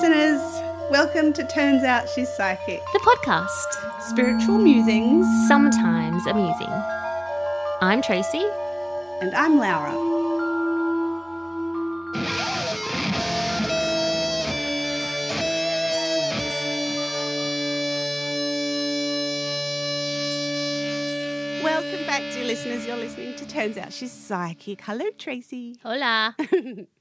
listeners. Welcome to Turns Out She's Psychic, The podcast, spiritual musings, sometimes amusing. I'm Tracy. and I'm Laura. Welcome back, dear listeners. You're listening to Turns Out She's Psychic. Hello, Tracy. Hola.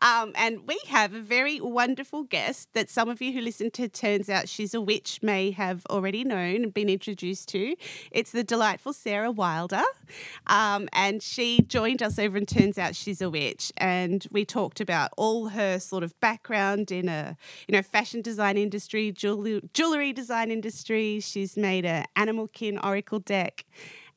Um, and we have a very wonderful guest that some of you who listen to Turns Out She's a Witch may have already known and been introduced to. It's the delightful Sarah Wilder. Um, and she joined us over and Turns Out She's a Witch. And we talked about all her sort of background in a, you know, fashion design industry, jewelry, jewelry design industry. She's made a animal kin oracle deck.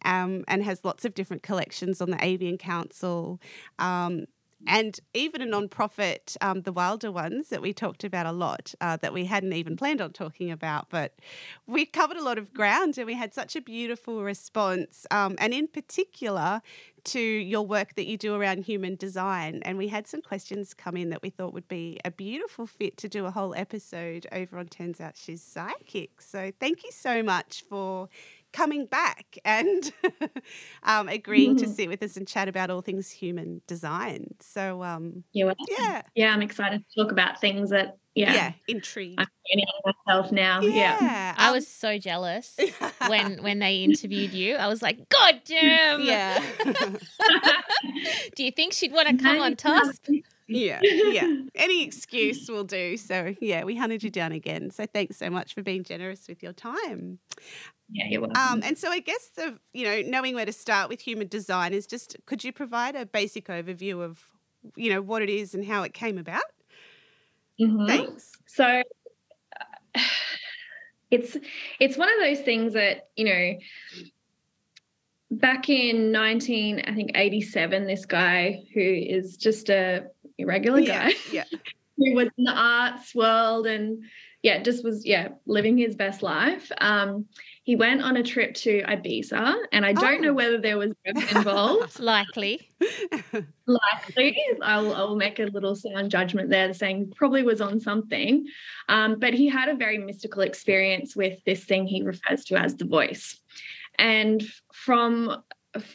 Um, and has lots of different collections on the Avian Council. Um, and even a non-profit, um, the Wilder ones that we talked about a lot, uh, that we hadn't even planned on talking about, but we covered a lot of ground and we had such a beautiful response, um, and in particular to your work that you do around human design. And we had some questions come in that we thought would be a beautiful fit to do a whole episode over on Turns Out She's Psychic. So thank you so much for coming back and um, agreeing to sit with us and chat about all things human design. So, um, You're welcome. yeah, Yeah, I'm excited to talk about things that, yeah, yeah, intrigue. I'm learning myself now. Yeah. Yeah, I um, was so jealous when when they interviewed you. I was like, God damn. yeah, Do you think she'd want to come on task? yeah, yeah. Any excuse will do. So, yeah, we hunted you down again. So, thanks so much for being generous with your time. Yeah, you're welcome. Um, and so, I guess the you know knowing where to start with human design is just could you provide a basic overview of you know what it is and how it came about? Mhm. Thanks. So uh, it's it's one of those things that, you know, back in 19 I think 87 this guy who is just a irregular Yeah, guy yeah. who was in the arts world and yeah, just was yeah, living his best life. Um he went on a trip to Ibiza and I don't Oh. know whether there was drugs involved. Likely. likely. I'll, I'll make a little sound judgment there, saying probably was on something. Um, but he had a very mystical experience with this thing he refers to as the voice. And from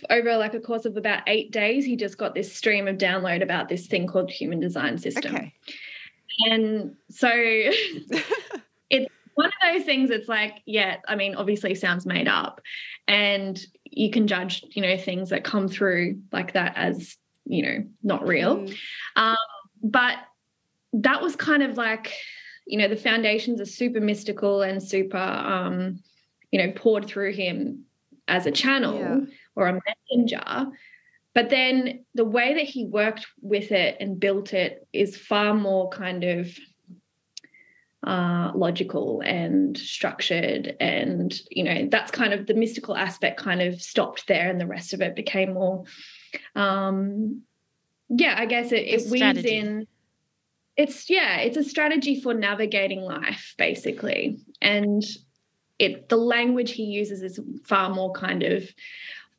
over like a course of about eight days, he just got this stream of download about this thing called human design system. okay. And so one of those things it's like yeah i mean obviously sounds made up and you can judge you know things that come through like that as you know not real Mm. um, but that was kind of like you know the foundations are super mystical and super um, you know poured through him as a channel Yeah. or a messenger but then the way that he worked with it and built it is far more kind of uh, logical and structured and you know that's kind of the mystical aspect kind of stopped there and the rest of it became more um yeah i guess it, it weaves in. It's yeah it's a strategy for navigating life basically. And it the language he uses is far more kind of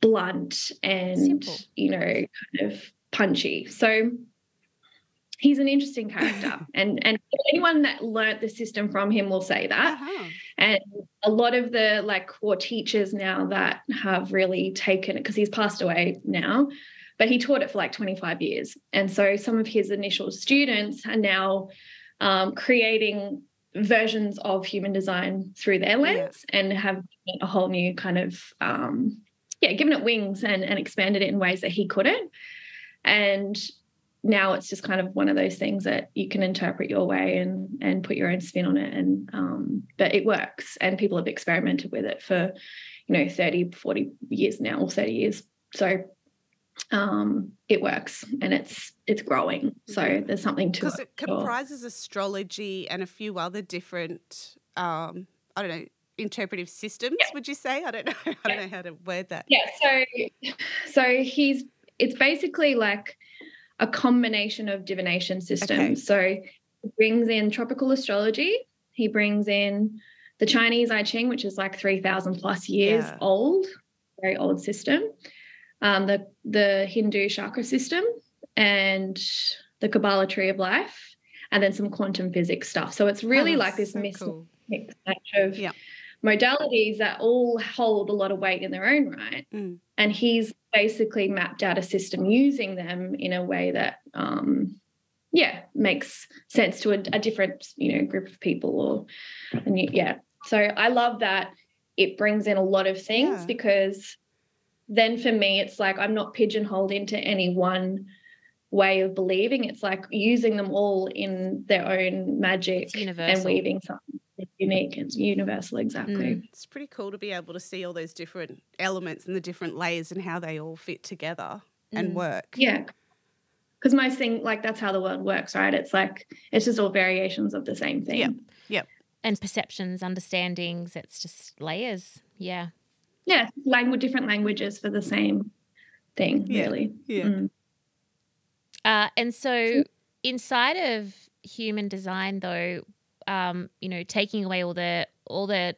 blunt and Simple. you know kind of punchy. So he's an interesting character. And and anyone that learnt the system from him will say that. Uh-huh. and a lot of the like core teachers now that have really taken it because he's passed away now but he taught it for like 25 years. And so some of his initial students are now um, creating versions of human design through their lens and have a whole new kind of um, yeah given it wings and, and expanded it in ways that he couldn't. And now it's just kind of one of those things that you can interpret your way and and put your own spin on it. And um but it works and people have experimented with it for you know 30 40 years now or 30 years. So um it works and it's it's growing. So there's something to it. because it it sure. comprises astrology and a few other different um i don't know interpretive systems Yeah. would you say? I don't know. I don't know how to word that. Yeah so so he's it's basically like a combination of divination systems Okay. so he brings in tropical astrology he brings in the chinese i ching which is like 3000 plus years Yeah. old very old system um, the the hindu chakra system and the kabbalah tree of life and then some quantum physics stuff. So it's really Oh, like this so mix, cool. of Yeah. modalities that all hold a lot of weight in their own right. Mm. And he's basically mapped out a system using them in a way that, um, yeah, makes sense to a, a different, you know, group of people. Or, and you, yeah, so I love that it brings in a lot of things Yeah. because then for me, it's like I'm not pigeonholed into any one way of believing. It's like using them all in their own magic and weaving something unique and universal. Exactly. Mm. It's pretty cool to be able to see all those different elements and the different layers and how they all fit together and Mm. work. Yeah. Because most thing like that's how the world works, right? It's like it's just all variations of the same thing. Yeah. Yep. And perceptions, understandings, it's just layers. Yeah. Yeah. Language different languages for the same thing, Yeah. really. Yeah. Mm. Uh, and so inside of human design, though, um, you know, taking away all the all the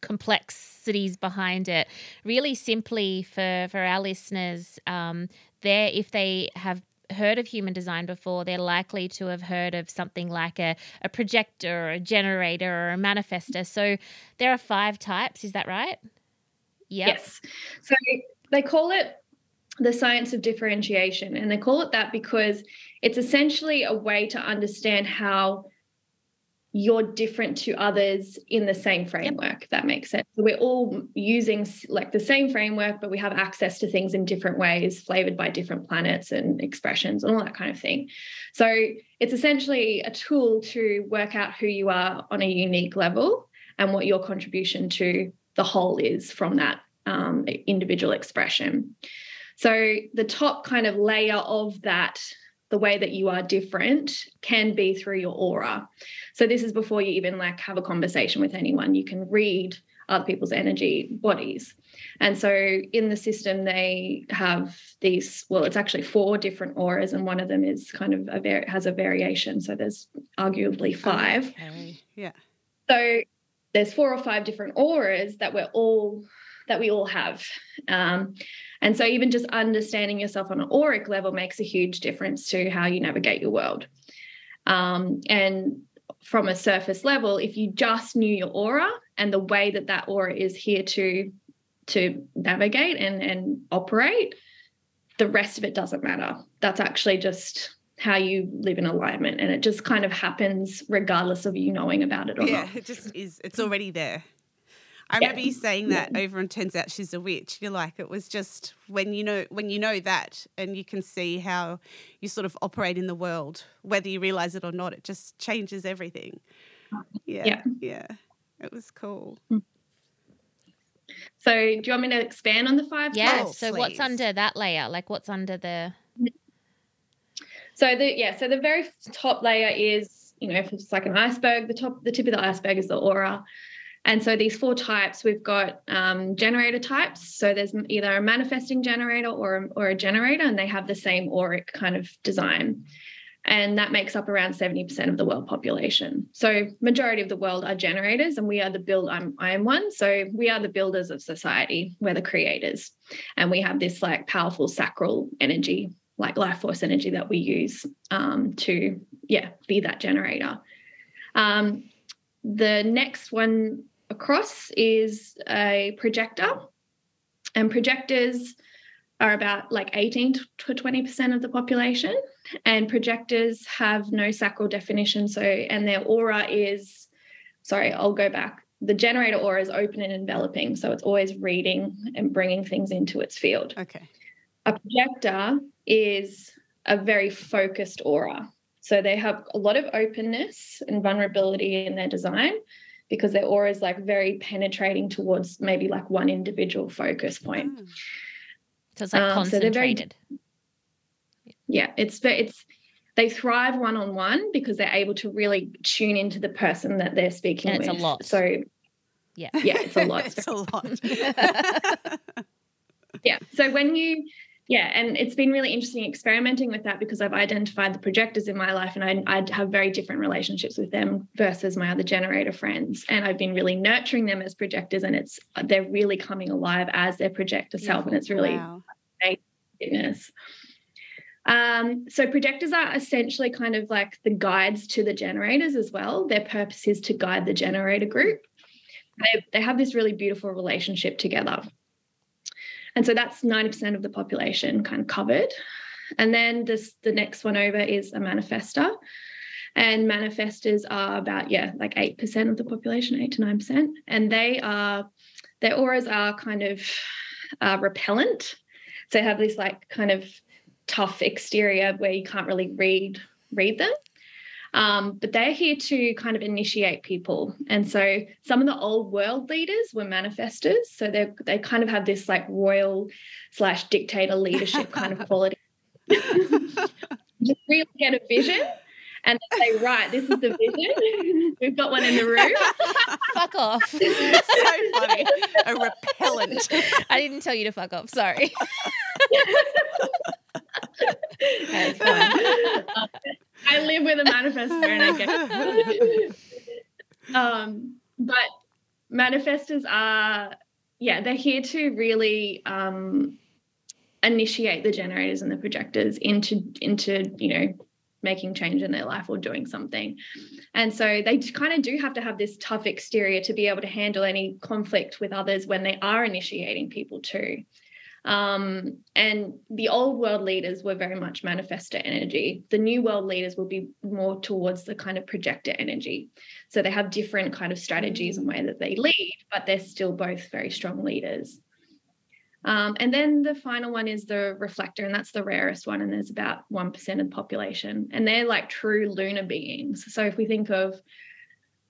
complexities behind it, really simply for for our listeners, um, there if they have heard of human design before, they're likely to have heard of something like a, a projector or a generator or a manifester. So there are five types, is that right? Yep. Yes. So they call it the science of differentiation. And they call it that because it's essentially a way to understand how you're different to others in the same framework. If that makes sense. So we're all using like the same framework, but we have access to things in different ways, flavored by different planets and expressions and all that kind of thing. So it's essentially a tool to work out who you are on a unique level and what your contribution to the whole is from that um, individual expression. So the top kind of layer of that, the way that you are different, can be through your aura. So this is before you even like have a conversation with anyone. You can read other people's energy bodies. And so in the system, they have these, well, it's actually four different auras, and one of them is kind of a var- has a variation. So there's arguably five. Okay. Yeah. So there's four or five different auras that we're all that we all have. Um, and so even just understanding yourself on an auric level makes a huge difference to how you navigate your world. Um, and from a surface level, if you just knew your aura and the way that that aura is here to to navigate and and operate, the rest of it doesn't matter. That's actually just how you live in alignment, and it just kind of happens regardless of you knowing about it or Yeah. not. Yeah, it just is. It's already there. I Yeah. remember you saying that over and turns out she's a witch. You're like, it was just when you know when you know that and you can see how you sort of operate in the world, whether you realize it or not, it just changes everything. Yeah. Yeah. Yeah. It was cool. Hmm. So, do you want me to expand on the five Yeah. types? so what's under that layer? Like what's under the So the yeah, so the very top layer is, you know, if it's like an iceberg, the top, the tip of the iceberg is the aura. And so these four types, we've got um, generator types. So there's either a manifesting generator or or a generator, and they have the same auric kind of design. And that makes up around 70% of the world population. So majority of the world are generators, and we are the build. I'm I am one. So we are the builders of society. We're the creators, and we have this like powerful sacral energy like life force energy that we use um, to yeah be that generator um, the next one across is a projector and projectors are about like 18 to 20% of the population and projectors have no sacral definition so and their aura is sorry i'll go back the generator aura is open and enveloping so it's always reading and bringing things into its field Okay. a projector is a very focused aura. So they have a lot of openness and vulnerability in their design because their aura is like very penetrating towards maybe like one individual focus point. Mm. so it's like Um, so they're very- concentrated. Yeah, it's it's they thrive one on one because they're able to really tune into the person that they're speaking And it's a with. lot. So Yeah. yeah, it's a lot. it's a lot. Yeah. So when you, yeah, and it's been really interesting experimenting with that because I've identified the projectors in my life and I, I have very different relationships with them versus my other generator friends. And I've been really nurturing them as projectors and it's, they're really coming alive as their projector self. And it's really Wow. fitness. Um, so projectors are essentially kind of like the guides to the generators as well. Their purpose is to guide the generator group. They, they have this really beautiful relationship together. And so that's 90% of the population kind of covered. And then this the next one over is a manifester. And manifestors are about, yeah, like 8% of the population, 8 to 9%. And they are, their auras are kind of uh, repellent. So they have this like kind of tough exterior where you can't really read read them. Um, but they're here to kind of initiate people. And so some of the old world leaders were manifestors. So they they kind of have this like royal slash dictator leadership kind of quality. Just really get a vision and they say, right, this is the vision. We've got one in the room. fuck off. so funny. A repellent. I didn't tell you to fuck off. Sorry. Um, I live with a manifestor and I get um, but manifestors are, yeah, they're here to really um, initiate the generators and the projectors into into you know making change in their life or doing something. And so they kind of do have to have this tough exterior to be able to handle any conflict with others when they are initiating people too. Um, and the old world leaders were very much manifestor energy. The new world leaders will be more towards the kind of projector energy. So they have different kind of strategies and way that they lead, but they're still both very strong leaders. Um, and then the final one is the reflector, and that's the rarest one. And there's about 1% of the population. And they're like true lunar beings. So if we think of,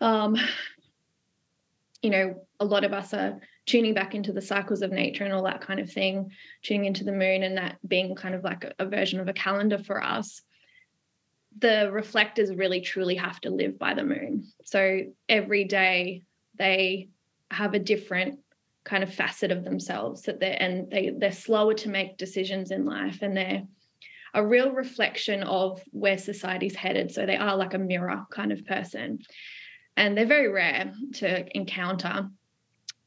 um, you know, a lot of us are tuning back into the cycles of nature and all that kind of thing, tuning into the moon and that being kind of like a, a version of a calendar for us. The reflectors really truly have to live by the moon. So every day they have a different kind of facet of themselves that they're and they they're slower to make decisions in life and they're a real reflection of where society's headed. So they are like a mirror kind of person. And they're very rare to encounter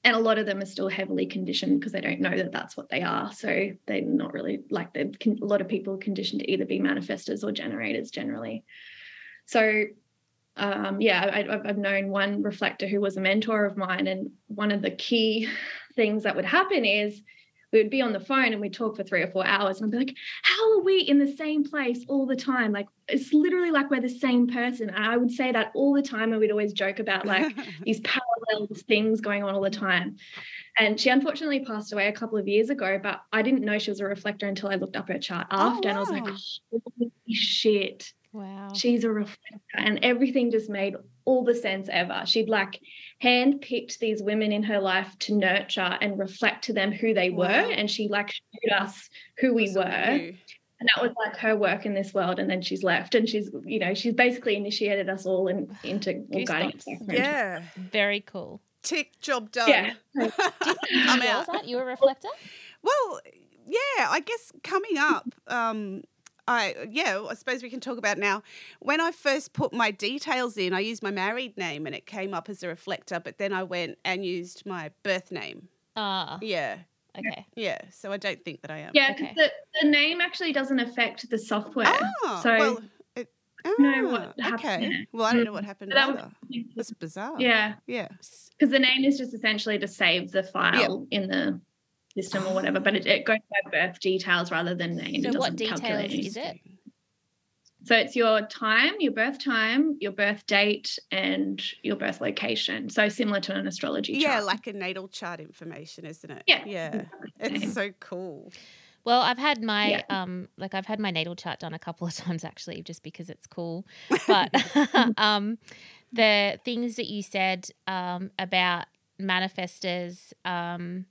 and a lot of them are still heavily conditioned because they don't know that that's what they are so they're not really like they're a lot of people conditioned to either be manifestors or generators generally so um, yeah I, i've known one reflector who was a mentor of mine and one of the key things that would happen is we would be on the phone and we'd talk for three or four hours and I'd be like, how are we in the same place all the time? Like it's literally like we're the same person. And I would say that all the time and we'd always joke about like these parallel things going on all the time. And she unfortunately passed away a couple of years ago, but I didn't know she was a reflector until I looked up her chart oh, after oh, wow. and I was like, holy shit. Wow. She's a reflector. And everything just made all the sense ever. She'd like handpicked these women in her life to nurture and reflect to them who they wow. were. And she like showed us who we were. And that was like her work in this world. And then she's left. And she's, you know, she's basically initiated us all in, into guiding. Yeah. Very cool. Tick, job done. Yeah. I'm out. Was that you were a reflector? Well, yeah, I guess coming up, um, I yeah, I suppose we can talk about now. When I first put my details in, I used my married name and it came up as a reflector, but then I went and used my birth name. Ah. Yeah. Okay. Yeah. So I don't think that I am. Yeah, because okay. the, the name actually doesn't affect the software. Oh, so well, it, oh, know what ah, okay. Well, I don't know what happened. That was, That's bizarre. Yeah. Yeah. Because the name is just essentially to save the file yep. in the system or whatever, but it, it, goes by birth details rather than name. So it what details is it? So it's your time, your birth time, your birth date, and your birth location. So similar to an astrology yeah, chart. like a natal chart information, isn't it? Yeah. Yeah. It's so cool. Well, I've had my yeah. um like I've had my natal chart done a couple of times actually, just because it's cool. But um the things that you said um about manifestors, um,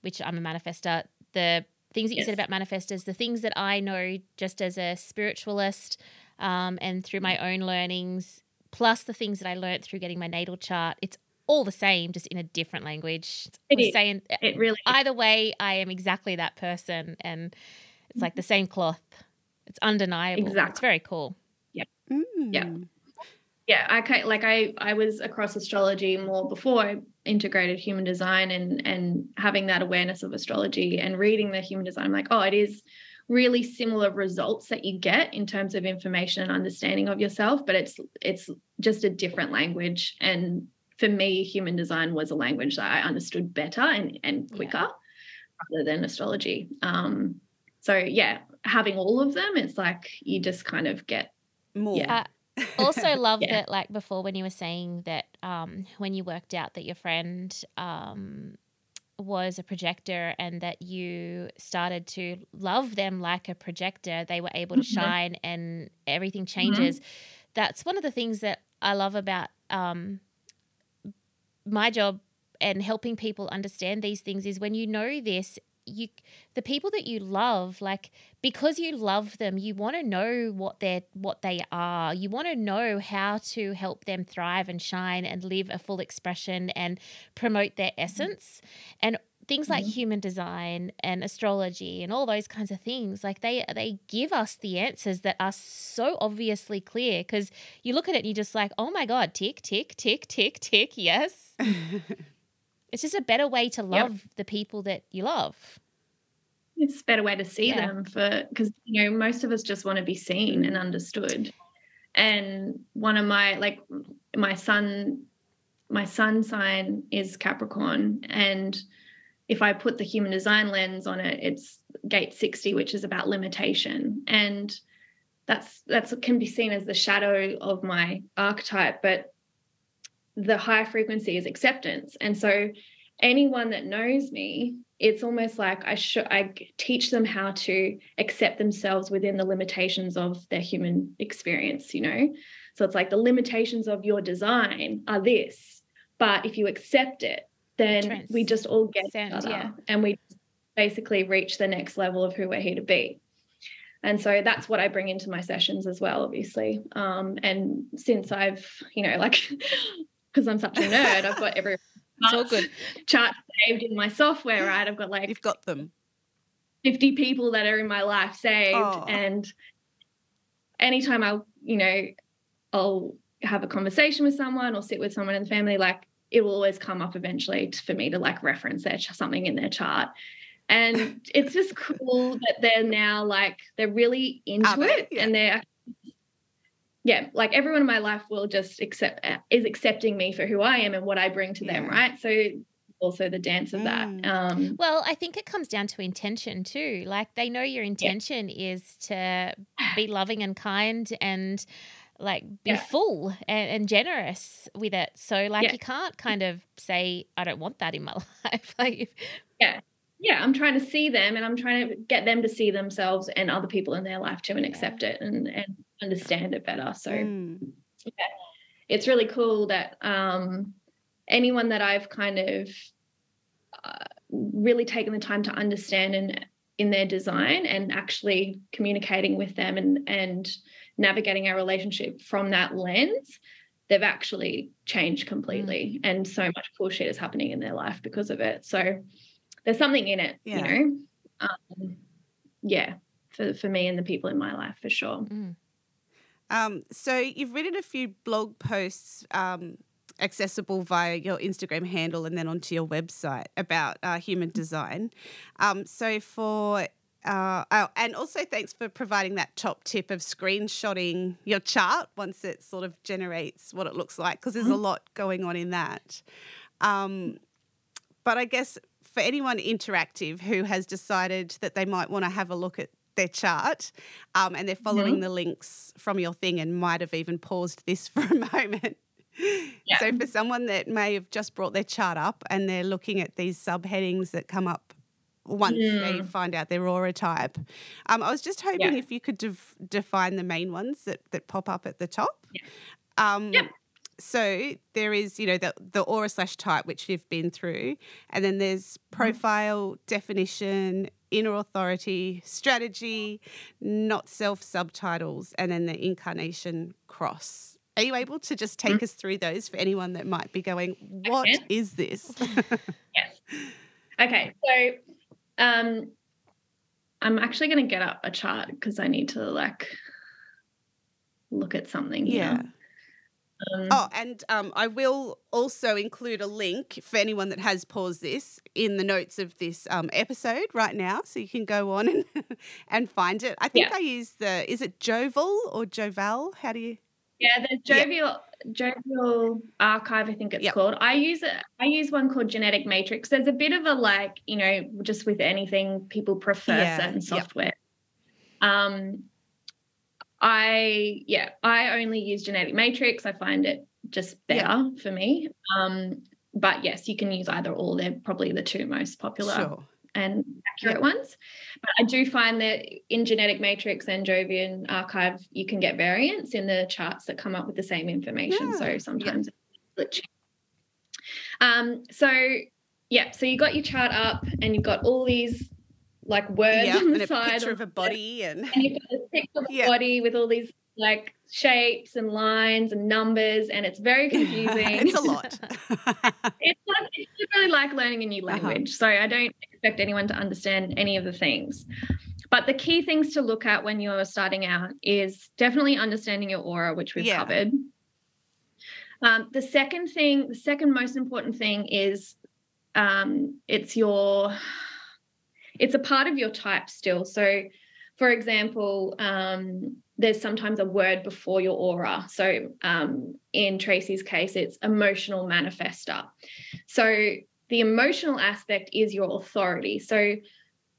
which I'm a manifester, the things that you yes. said about manifestors, the things that I know just as a spiritualist um, and through my own learnings, plus the things that I learned through getting my natal chart, it's all the same, just in a different language. It is. Saying, it really either way, I am exactly that person, and it's like the same cloth. It's undeniable. Exactly. It's very cool. Yeah. Mm. Yeah yeah i like i i was across astrology more before i integrated human design and and having that awareness of astrology and reading the human design i'm like oh it is really similar results that you get in terms of information and understanding of yourself but it's it's just a different language and for me human design was a language that i understood better and and quicker yeah. rather than astrology um so yeah having all of them it's like you just kind of get more yeah. Also love yeah. that like before when you were saying that um when you worked out that your friend um was a projector and that you started to love them like a projector, they were able to mm-hmm. shine and everything mm-hmm. changes. Mm-hmm. That's one of the things that I love about um, my job and helping people understand these things is when you know this you the people that you love like because you love them you want to know what they're what they are you want to know how to help them thrive and shine and live a full expression and promote their mm-hmm. essence and things like mm-hmm. human design and astrology and all those kinds of things like they they give us the answers that are so obviously clear because you look at it and you're just like oh my god tick tick tick tick tick yes It's just a better way to love yep. the people that you love. It's a better way to see yeah. them for because you know most of us just want to be seen and understood. And one of my like my son, my sun sign is Capricorn, and if I put the human design lens on it, it's gate 60, which is about limitation. And that's that's can be seen as the shadow of my archetype, but the high frequency is acceptance. And so anyone that knows me, it's almost like I should I teach them how to accept themselves within the limitations of their human experience, you know. So it's like the limitations of your design are this, but if you accept it, then Trans- we just all get better yeah. and we basically reach the next level of who we're here to be. And so that's what I bring into my sessions as well, obviously. Um, and since I've, you know, like because I'm such a nerd. I've got every it's all good. chart saved in my software, right? I've got like you've got them. 50 people that are in my life saved. Oh. And anytime I, you know, I'll have a conversation with someone or sit with someone in the family, like it will always come up eventually for me to like reference their something in their chart. And it's just cool that they're now like they're really into it yeah. and they're yeah, like everyone in my life will just accept uh, is accepting me for who I am and what I bring to yeah. them, right? So also the dance of that. Mm. Um, well, I think it comes down to intention too. Like they know your intention yeah. is to be loving and kind and like be yeah. full and, and, generous with it. So like yeah. you can't kind of say I don't want that in my life. like yeah. Yeah, I'm trying to see them and I'm trying to get them to see themselves and other people in their life too and accept it and and understand it better. So mm. yeah, it's really cool that um, anyone that I've kind of uh, really taken the time to understand and in their design and actually communicating with them and and navigating our relationship from that lens they've actually changed completely mm. and so much cool shit is happening in their life because of it so there's something in it yeah. you know um, yeah for, for me and the people in my life for sure mm. Um, so you've written a few blog posts um, accessible via your Instagram handle and then onto your website about uh, human design. Um, so for uh, oh, and also thanks for providing that top tip of screenshotting your chart once it sort of generates what it looks like because there's mm-hmm. a lot going on in that. Um, but I guess for anyone interactive who has decided that they might want to have a look at their chart um, and they're following mm-hmm. the links from your thing and might have even paused this for a moment. Yeah. So, for someone that may have just brought their chart up and they're looking at these subheadings that come up once mm. they find out their aura type, um, I was just hoping yeah. if you could def- define the main ones that, that pop up at the top. Yeah. Um, yep so there is, you know, the, the aura slash type, which you've been through, and then there's mm-hmm. profile, mm. definition, inner authority, strategy, not self subtitles, and then the incarnation cross. Are you able to just take mm. us through those for anyone that might be going, "What is this? yes. Okay. So um, I'm actually going to get up a chart because I need to like look at something. Yeah. Um, Oh, and um, I will also include a link for anyone that has paused this in the notes of this um, episode right now, so you can go on and, and find it. I think Yeah. I use the is it Joval or Joval? How do you? Yeah, there's Yeah. Jovial Jovial Archive, I think it's Yep. called. I use it. I use one called Genetic Matrix. There's a bit of a like, you know, just with anything, people prefer Yeah, certain yep. software. Um, I yeah, I only use Genetic Matrix. I find it just Yeah. better for me. Um, but yes, you can use either or. They're probably the two most popular Sure. and accurate ones. But I do find that in Genetic Matrix and Jovian Archive, you can get variants in the charts that come up with the same information. Yeah, So yeah. sometimes it's. Um, so yeah, so you got your chart up and you've got all these like words Yeah, on and the a side picture of a body and and you've got this picture of the Yeah. body with all these like shapes and lines and numbers, and it's very confusing. it's a lot. it's like it's really like learning a new Uh-huh. language. So I don't expect anyone to understand any of the things. But the key things to look at when you're starting out is definitely understanding your aura, which we've Yeah. covered. Um, the second thing, the second most important thing is um, it's your it's a part of your type still. So for example, um, there's sometimes a word before your aura. So um, in Tracy's case, it's emotional manifester. So the emotional aspect is your authority. So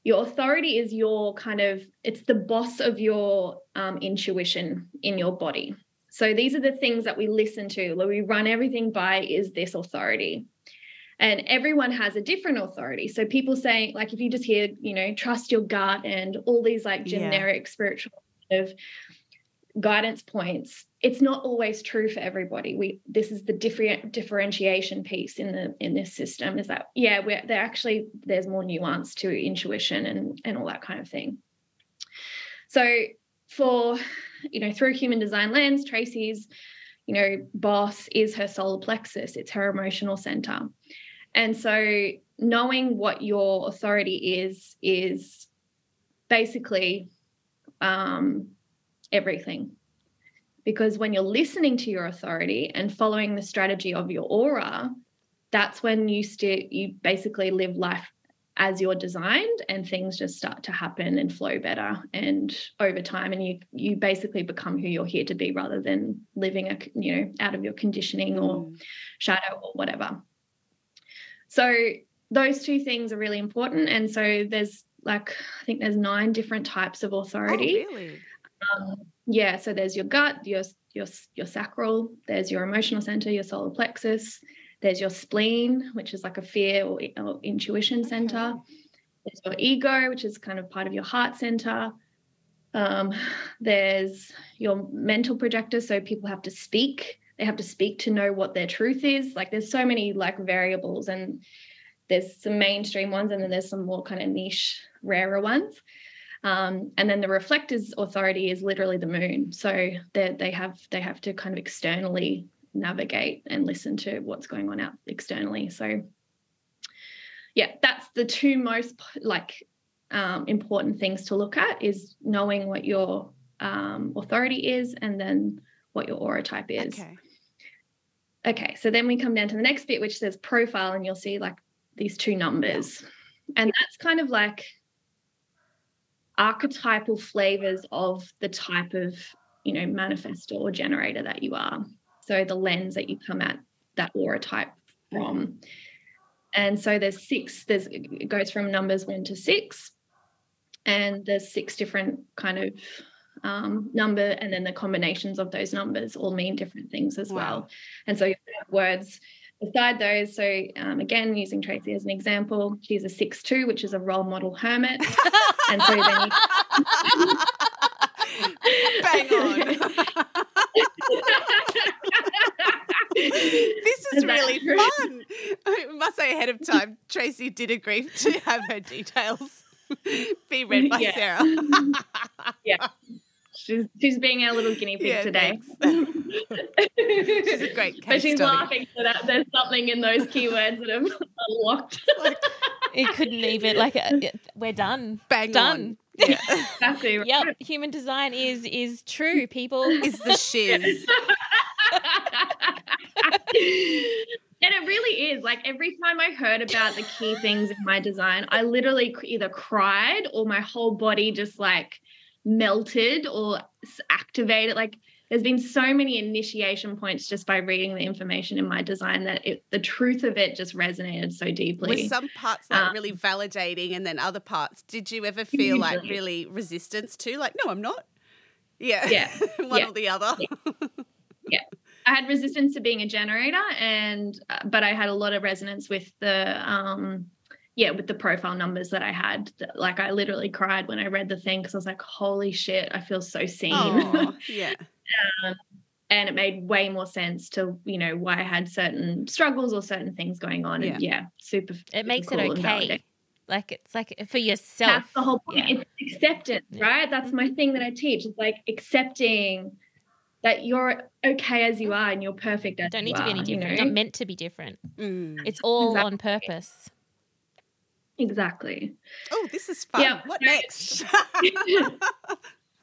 your authority is your kind of it's the boss of your um, intuition in your body. So these are the things that we listen to, that we run everything by is this authority. And everyone has a different authority. So people say, like, if you just hear, you know, trust your gut and all these like Yeah. generic spiritual kind of guidance points, it's not always true for everybody. We this is the different differentiation piece in the in this system is that yeah, we're there actually there's more nuance to intuition and and all that kind of thing. So for you know through human design lens, Tracy's you know boss is her solar plexus. It's her emotional center. And so knowing what your authority is is basically um, everything. Because when you're listening to your authority and following the strategy of your aura, that's when you you basically live life as you're designed and things just start to happen and flow better and over time and you you basically become who you're here to be rather than living a you know out of your conditioning or Mm. shadow or whatever. So those two things are really important. And so there's like I think there's nine different types of authority. Oh, really? Um, yeah, so there's your gut, your your your sacral, there's your emotional center, your solar plexus, there's your spleen, which is like a fear or, or intuition center. Okay. There's your ego, which is kind of part of your heart center. Um, there's your mental projector, so people have to speak. They have to speak to know what their truth is. Like there's so many like variables, and there's some mainstream ones, and then there's some more kind of niche, rarer ones. Um, and then the reflectors authority is literally the moon. So they have they have to kind of externally navigate and listen to what's going on out externally. So yeah, that's the two most like um, important things to look at is knowing what your um, authority is and then what your aura type is. Okay. Okay, so then we come down to the next bit, which says profile, and you'll see like these two numbers. And that's kind of like archetypal flavors of the type of, you know, manifestor or generator that you are. So the lens that you come at that aura type from. And so there's six, there's it goes from numbers one to six. And there's six different kind of um, number, and then the combinations of those numbers all mean different things as Wow. well. And so you have words beside those. So um, again, using Tracy as an example, she's a six two, which is a role model hermit. and so then you Bang on. this is really fun. I must say ahead of time, Tracy did agree to have her details be read by Yeah. Sarah. yeah. She's she's being our little guinea pig Yeah, today. She's a great But she's study. laughing so that there's something in those keywords that have unlocked. It couldn't even like uh, we're done. Bang Done. on. Yeah. Exactly. right? Yep, human design is is true. People is the shiz. and it really is like every time I heard about the key things in my design, I literally either cried or my whole body just like melted or activated. Like there's been so many initiation points just by reading the information in my design that it, the truth of it just resonated so deeply. With some parts like um, really validating, and then other parts, did you ever feel usually. like really resistance to? Like, no, I'm not. Yeah, yeah, one yeah. or the other. Yeah. yeah. I had resistance to being a generator, and uh, but I had a lot of resonance with the um, yeah, with the profile numbers that I had. Like I literally cried when I read the thing because I was like, holy shit, I feel so seen. Aww, yeah. um, and it made way more sense to you know why I had certain struggles or certain things going on. Yeah. And yeah, super. It super makes cool it okay. Like it's like for yourself. That's the whole point. Yeah. It's acceptance, yeah. right? That's my thing that I teach. It's like accepting that you're okay as you are and you're perfect as don't need to be any different. You know? You're not meant to be different. Mm. It's all exactly. on purpose. Exactly. Oh, this is fun. Yeah. What next?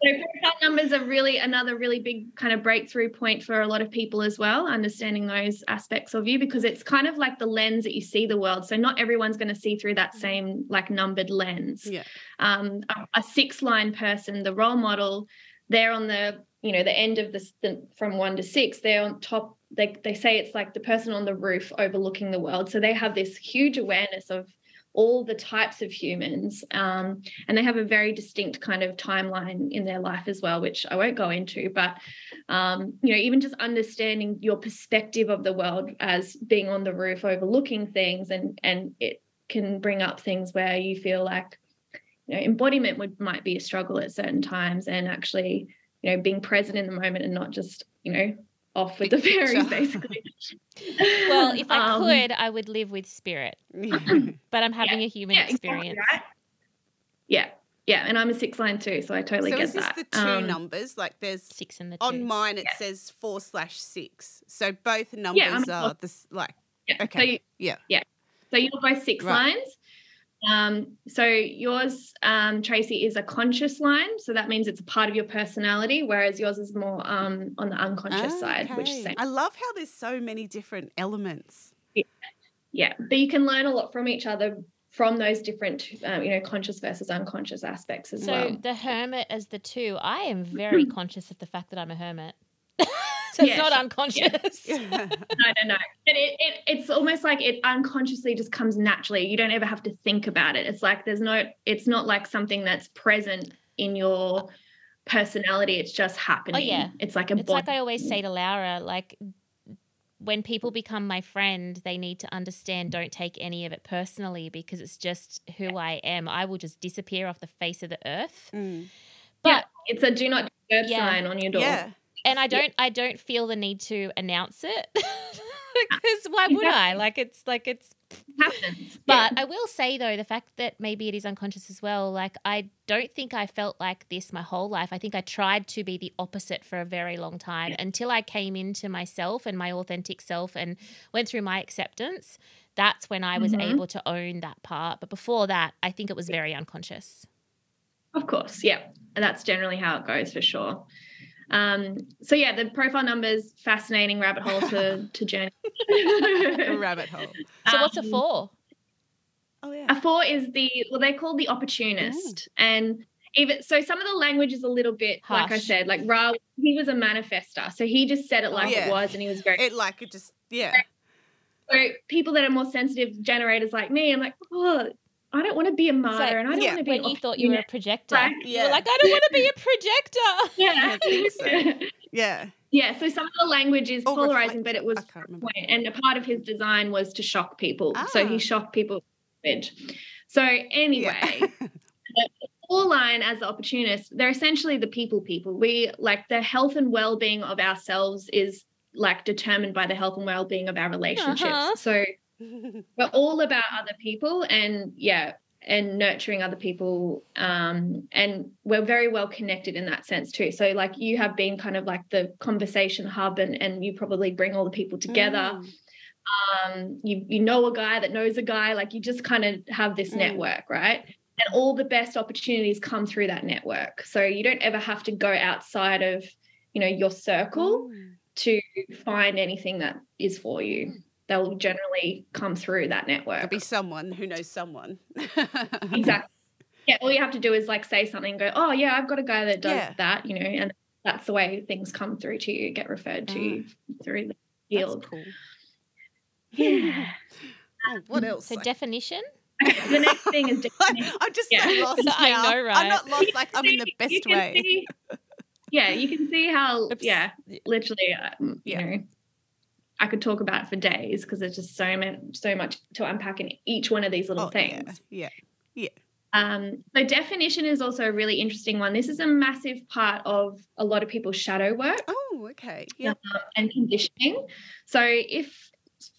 So numbers are really another really big kind of breakthrough point for a lot of people as well, understanding those aspects of you because it's kind of like the lens that you see the world. So not everyone's going to see through that same like numbered lens. Yeah. Um, a, a six line person, the role model, they're on the you know the end of this the, from one to six. They're on top. They they say it's like the person on the roof overlooking the world. So they have this huge awareness of all the types of humans. Um, and they have a very distinct kind of timeline in their life as well, which I won't go into. But, um, you know, even just understanding your perspective of the world as being on the roof overlooking things and, and it can bring up things where you feel like, you know, embodiment would might be a struggle at certain times and actually, you know, being present in the moment and not just, you know, off with the fairies, basically. well, if I um, could, I would live with spirit, but I'm having yeah, a human yeah, experience. Exactly right. Yeah, yeah, and I'm a six line too, so I totally so get is this that. the two um, numbers? Like there's six in the two. on mine. It yeah. says four slash six, so both numbers yeah, are this like okay, so you, yeah, yeah. So you're both six right. lines. Um, so yours, um, Tracy, is a conscious line. So that means it's a part of your personality, whereas yours is more um, on the unconscious okay. side, which is same. I love how there's so many different elements. Yeah. yeah. But you can learn a lot from each other from those different, um, you know, conscious versus unconscious aspects as so well. So the hermit as the two, I am very conscious of the fact that I'm a hermit. So it's not unconscious. Yeah. no, no, no. But it, it, it's almost like it unconsciously just comes naturally. You don't ever have to think about it. It's like there's no, it's not like something that's present in your personality. It's just happening. Oh, yeah. It's like a It's like I always say to Laura, like when people become my friend, they need to understand don't take any of it personally because it's just who I am. I will just disappear off the face of the earth. Mm. But yeah, it's a do not disturb yeah. sign on your door. Yeah and I don't yeah. I don't feel the need to announce it because why would I? Like it's like it's happens. But yeah. I will say though, the fact that maybe it is unconscious as well. Like I don't think I felt like this my whole life. I think I tried to be the opposite for a very long time yeah. until I came into myself and my authentic self and went through my acceptance. That's when I was mm-hmm. able to own that part. But before that, I think it was very unconscious. Of course, yeah. And that's generally how it goes for sure. Um, so yeah, the profile numbers, fascinating rabbit hole to to journey. rabbit hole. So what's a um, four? Oh yeah. A four is the well, they're called the opportunist, and even so, some of the language is a little bit Harsh. like I said, like Ra. He was a manifester, so he just said it like yeah. it was, and he was very it like it just yeah. So people that are more sensitive generators like me, I'm like, oh, I don't want to be a martyr like, and I don't yeah, want to be when you thought you were a projector. Right? Yeah. You were like, I don't want to be a projector. Yeah. so. yeah. Yeah. So some of the language is polarizing, but it was point. And a part of his design was to shock people. Ah. So he ah. shocked people. So anyway, yeah. the line as the opportunists, they're essentially the people people. We like the health and well-being of ourselves is like determined by the health and well-being of our relationships. Uh-huh. So we're all about other people and yeah and nurturing other people um, and we're very well connected in that sense too so like you have been kind of like the conversation hub and, and you probably bring all the people together mm. um, you, you know a guy that knows a guy like you just kind of have this mm. network right and all the best opportunities come through that network so you don't ever have to go outside of you know your circle mm to find anything that is for you. They'll generally come through that network. There'll be someone who knows someone. exactly. Yeah, all you have to do is like say something and go, Oh yeah, I've got a guy that does Yeah. that, you know, and that's the way things come through to you, get referred to you through the That's field. cool. Yeah. Oh, what else? So Like- definition. the next thing is definition. I'm just Yeah. so lost now. I know, right? I'm not lost. Like I'm in the best way. see- yeah, you can see how, Oops. yeah, literally, um, you know, I could talk about it for days because there's just so much, so much to unpack in each one of these little Oh, things. Yeah. Yeah. Um, so definition is also a really interesting one. This is a massive part of a lot of people's shadow work Oh, okay. Yeah. and conditioning. So if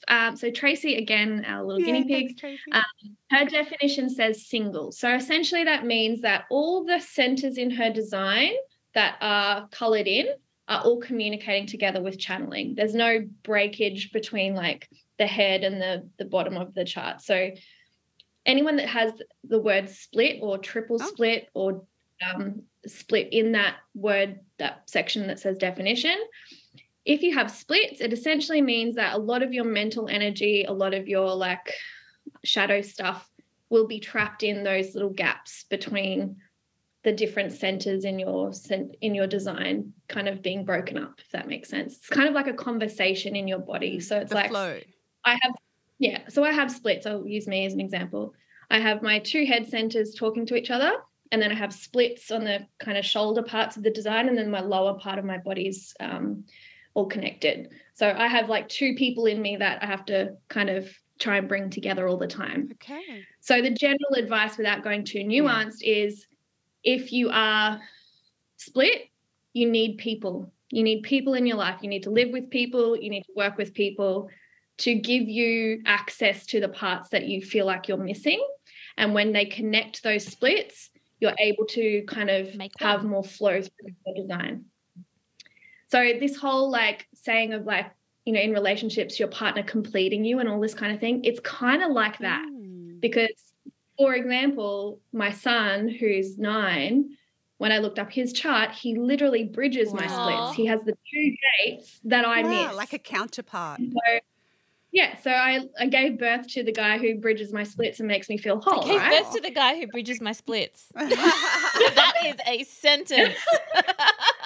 um, so Tracy again, our little guinea Yeah, pig, thanks, um, her definition says single. So essentially that means that all the centers in her design that are colored in are all communicating together with channeling. There's no breakage between like the head and the the bottom of the chart. So anyone that has the word split or triple Oh. split or um, split in that word that section that says definition if you have splits it essentially means that a lot of your mental energy a lot of your like shadow stuff will be trapped in those little gaps between the different centers in your in your design kind of being broken up if that makes sense it's kind of like a conversation in your body so it's the like flow. I have, yeah. So I have splits. I'll use me as an example. I have my two head centers talking to each other, and then I have splits on the kind of shoulder parts of the design, and then my lower part of my body's um, all connected. So I have like two people in me that I have to kind of try and bring together all the time. Okay. So the general advice without going too nuanced is if you are split, you need people. You need people in your life. You need to live with people, you need to work with people to give you access to the parts that you feel like you're missing. And when they connect those splits, you're able to kind of Make have more flow through your design. So this whole like saying of like, you know, in relationships, your partner completing you and all this kind of thing, it's kind of like that Mm. because for example my son who's nine when i looked up his chart he literally bridges my splits he has the two dates that i wow, miss like a counterpart. so yeah so I, I gave birth to the guy who bridges my splits and makes me feel whole I gave right? birth to the guy who bridges my splits. that is a sentence.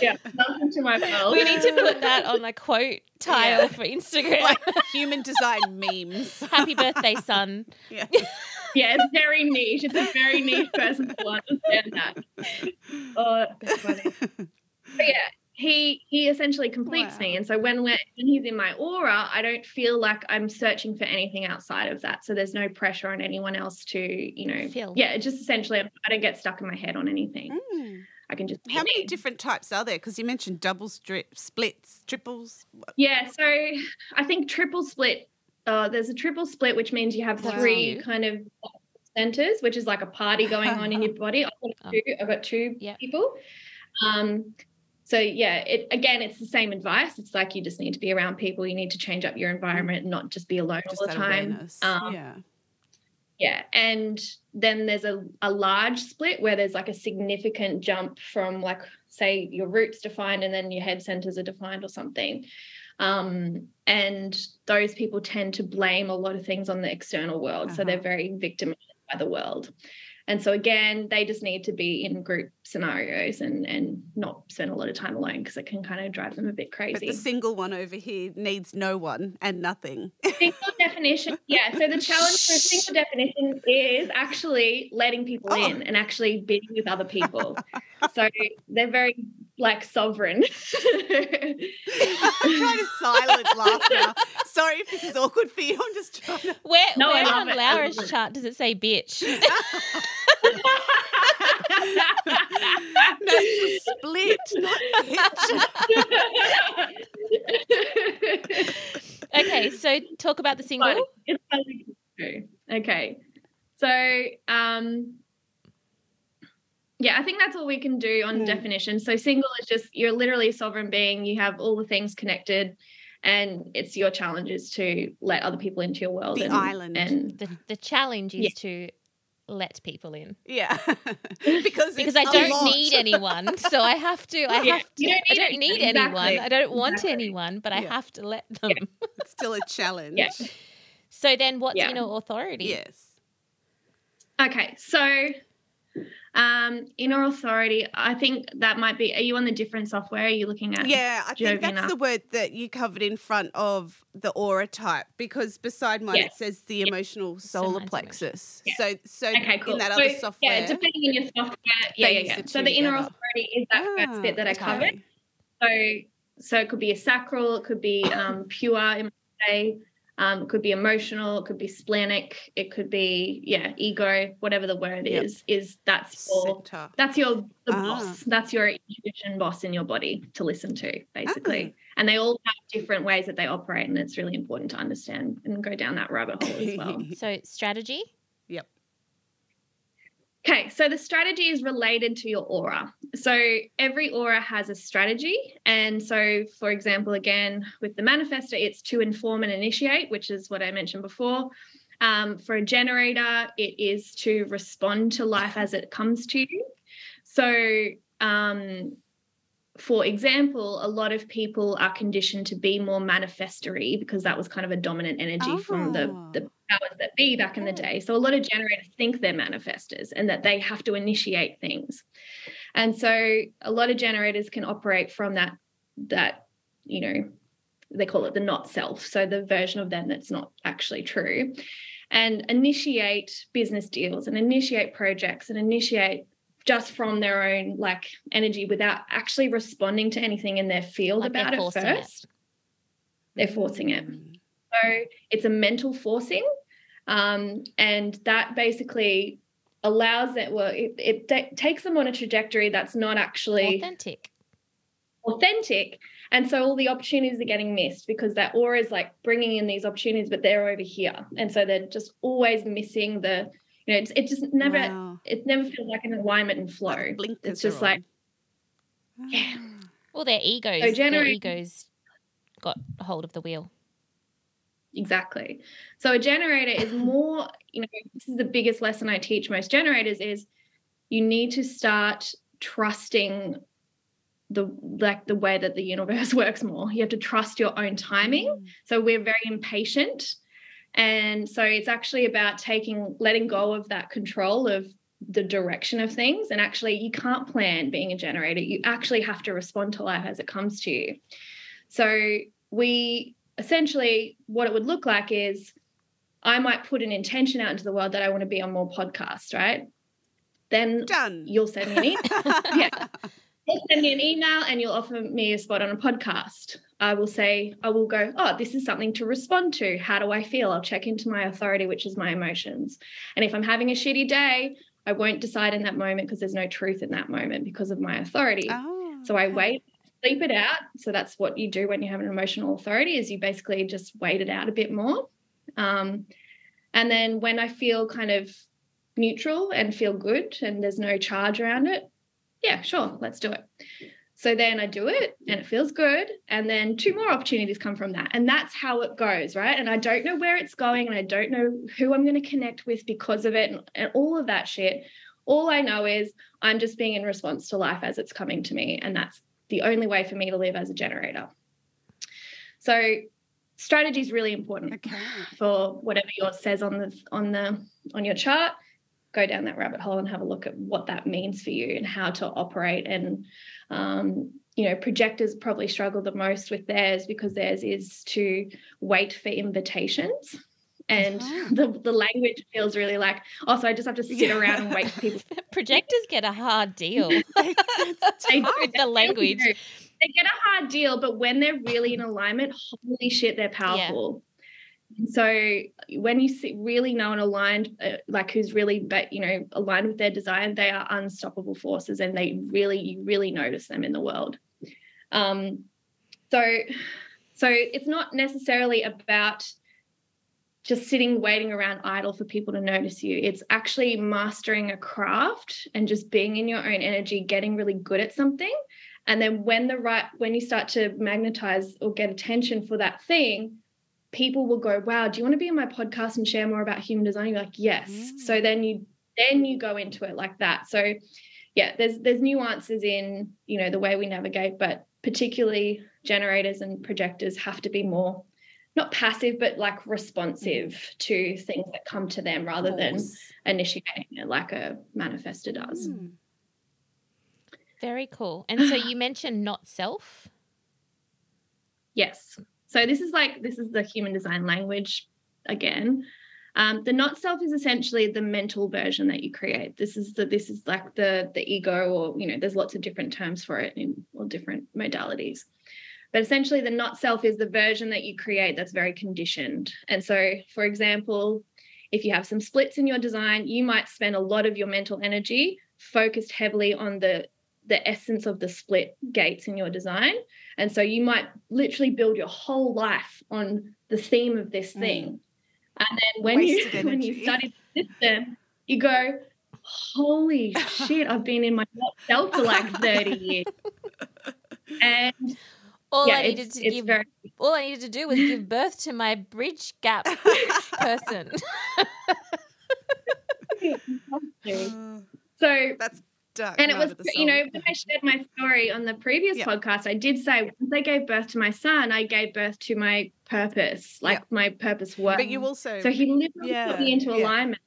yeah welcome to my world we need to put that on a quote tile Yeah. for Instagram. like human design memes. Happy birthday, son. Yeah. yeah it's very niche it's a very niche person to understand that oh that's funny but yeah he he essentially completes me and so when we're, when he's in my aura i don't feel like i'm searching for anything outside of that so there's no pressure on anyone else to you know Feel. yeah just essentially i don't get stuck in my head on anything Mm. i can just How many me. different types are there? Because you mentioned double strip, splits, triples. Yeah so i think triple split uh, there's a triple split which means you have Wow. three kind of centers which is like a party going on in your body i've got Oh. two, I've got two people um so yeah it again it's the same advice it's like you just need to be around people you need to change up your environment and not just be alone Just all the time. Um, yeah. yeah and then there's a, a large split where there's like a significant jump from like say your roots defined and then your head centers are defined or something um, and those people tend to blame a lot of things on the external world so they're Uh-huh. very victimized by the world and so again they just need to be in group scenarios and and not spend a lot of time alone because it can kind of drive them a bit crazy. But the single one over here needs no one and nothing. single definition yeah so the challenge for a single definition is actually letting people Oh. in and actually being with other people so they're very like sovereign I'm trying to silent laugh now. Sorry if this is awkward for you. I'm just trying to. Where, No, where on it. I Laura's chart does it say bitch? No, it's a split, not pitch. okay, so talk about the single. But it's totally true. Okay. So um yeah, I think that's all we can do on Hmm. definition. So single is just you're literally a sovereign being, you have all the things connected and it's your challenge is to let other people into your world The and, island. and The, the challenge is Yeah. to let people in. Yeah, because because it's I a don't lot. need anyone, so I have to. I Yeah, have to. don't I need don't need anyone, anyone. I don't want exactly. anyone, but I have to let them. It's still a challenge. Yeah. So then, what's Yeah. inner authority? Yes. Okay, so um, inner authority. I think that might be. Are you on the different software? Are you looking at? Yeah, I think that's the word that you covered in front of the aura type because beside mine it says the emotional solar plexus. Yeah. So, so Okay, cool. in that so, other software, yeah, depending on your software. Yeah, yeah, yeah. the so the inner together. authority is that first bit that I Ah, covered. So, so it could be a sacral, it could be um, pure, say, um, it could be emotional, it could be splenic, it could be yeah, ego, whatever the word Yep. is. Is that's your center. that's your the Ah. boss. That's your intuition boss in your body to listen to, basically. Ah. And they all have different ways that they operate, and it's really important to understand and go down that rabbit hole as well. So strategy. Okay, so the strategy is related to your aura. So every aura has a strategy. And so, for example, again, with the manifester, it's to inform and initiate, which is what I mentioned before. Um, for a generator, it is to respond to life as it comes to you. So, um, for example, a lot of people are conditioned to be more manifestory because that was kind of a dominant energy from the, Ah. the powers that be back in the day. So a lot of generators think they're manifestors and that they have to initiate things. And so a lot of generators can operate from that that you know they call it the not self, so the version of them that's not actually true. And initiate business deals and initiate projects and initiate just from their own like energy without actually responding to anything in their field Like about it forcing it. first. They're forcing it. So it's a mental forcing. Um, and that basically allows that, well, it, it ta- takes them on a trajectory that's not actually Authentic. authentic. And so all the opportunities are getting missed because that aura is like bringing in these opportunities, but they're over here. And so they're just always missing the, you know, it's, it just never, Wow. it never feels like an alignment and flow. Like it's just like, on. yeah. Ah. Well, their egos. So their generate- egos got hold of the wheel. Exactly. So a generator is more, you know, this is the biggest lesson I teach most generators is you need to start trusting the like the way that the universe works more. You have to trust your own timing. Mm. So we're very impatient. And so it's actually about taking letting go of that control of the direction of things and actually you can't plan being a generator. You actually have to respond to life as it comes to you. So we essentially what it would look like is I might put an intention out into the world that I want to be on more podcasts, right? Then Done. you'll send me an email. yeah. You'll send me an email and you'll offer me a spot on a podcast. I will say, I will go, oh, this is something to respond to. How do I feel? I'll check into my authority, which is my emotions. And if I'm having a shitty day, I won't decide in that moment because there's no truth in that moment because of my authority. Oh, So I okay. wait, sleep it out. So that's what you do when you have an emotional authority is you basically just wait it out a bit more. Um, and then when I feel kind of neutral and feel good and there's no charge around it, yeah, sure, let's do it. So then I do it and it feels good. And then two more opportunities come from that. And that's how it goes, right? And I don't know where it's going and I don't know who I'm going to connect with because of it and, and all of that shit. All I know is I'm just being in response to life as it's coming to me. And that's the only way for me to live as a generator. So strategy is really important Okay. for whatever yours says on the on the on your chart go down that rabbit hole and have a look at what that means for you and how to operate and um, you know projectors probably struggle the most with theirs because theirs is to wait for invitations and Oh. the, the language feels really like oh so i just have to sit around and wait for people Projectors get a hard deal. They with the language. They get a hard deal, but when they're really in alignment, holy shit, they're powerful. And So when you see, really know and aligned, uh, like who's really, but you know, aligned with their design, they are unstoppable forces, and they really, you really notice them in the world. Um, so, so it's not necessarily about just sitting waiting around idle for people to notice you. It's actually mastering a craft and just being in your own energy, getting really good at something. And then when the right when you start to magnetize or get attention for that thing, people will go, Wow, do you want to be on my podcast and share more about human design? You're like, Yes. Mm. So then you then you go into it like that. So yeah, there's there's nuances in, you know, the way we navigate, but particularly generators and projectors have to be more not passive but like responsive mm. to things that come to them rather than initiating it like a manifester does. Mm. Very cool. And so you mentioned not self. Yes. So this is like this is the human design language again. Um, the not self is essentially the mental version that you create. This is the this is like the the ego, or you know, there's lots of different terms for it in all different modalities. But essentially, the not self is the version that you create that's very conditioned. And so, for example, if you have some splits in your design, you might spend a lot of your mental energy focused heavily on the the essence of the split gates in your design. And so you might literally build your whole life on the theme of this mm. thing. And then when Wasted you energy. when you study the system, you go, holy shit, I've been in my self for like 30 years. And all yeah, I needed to give very... all I needed to do was give birth to my bridge gap person. so that's dark. And it was, you know, when I shared my story on the previous yeah. podcast, I did say once I gave birth to my son, I gave birth to my purpose, like yeah. my purpose work. But you also, so he literally yeah. put me into alignment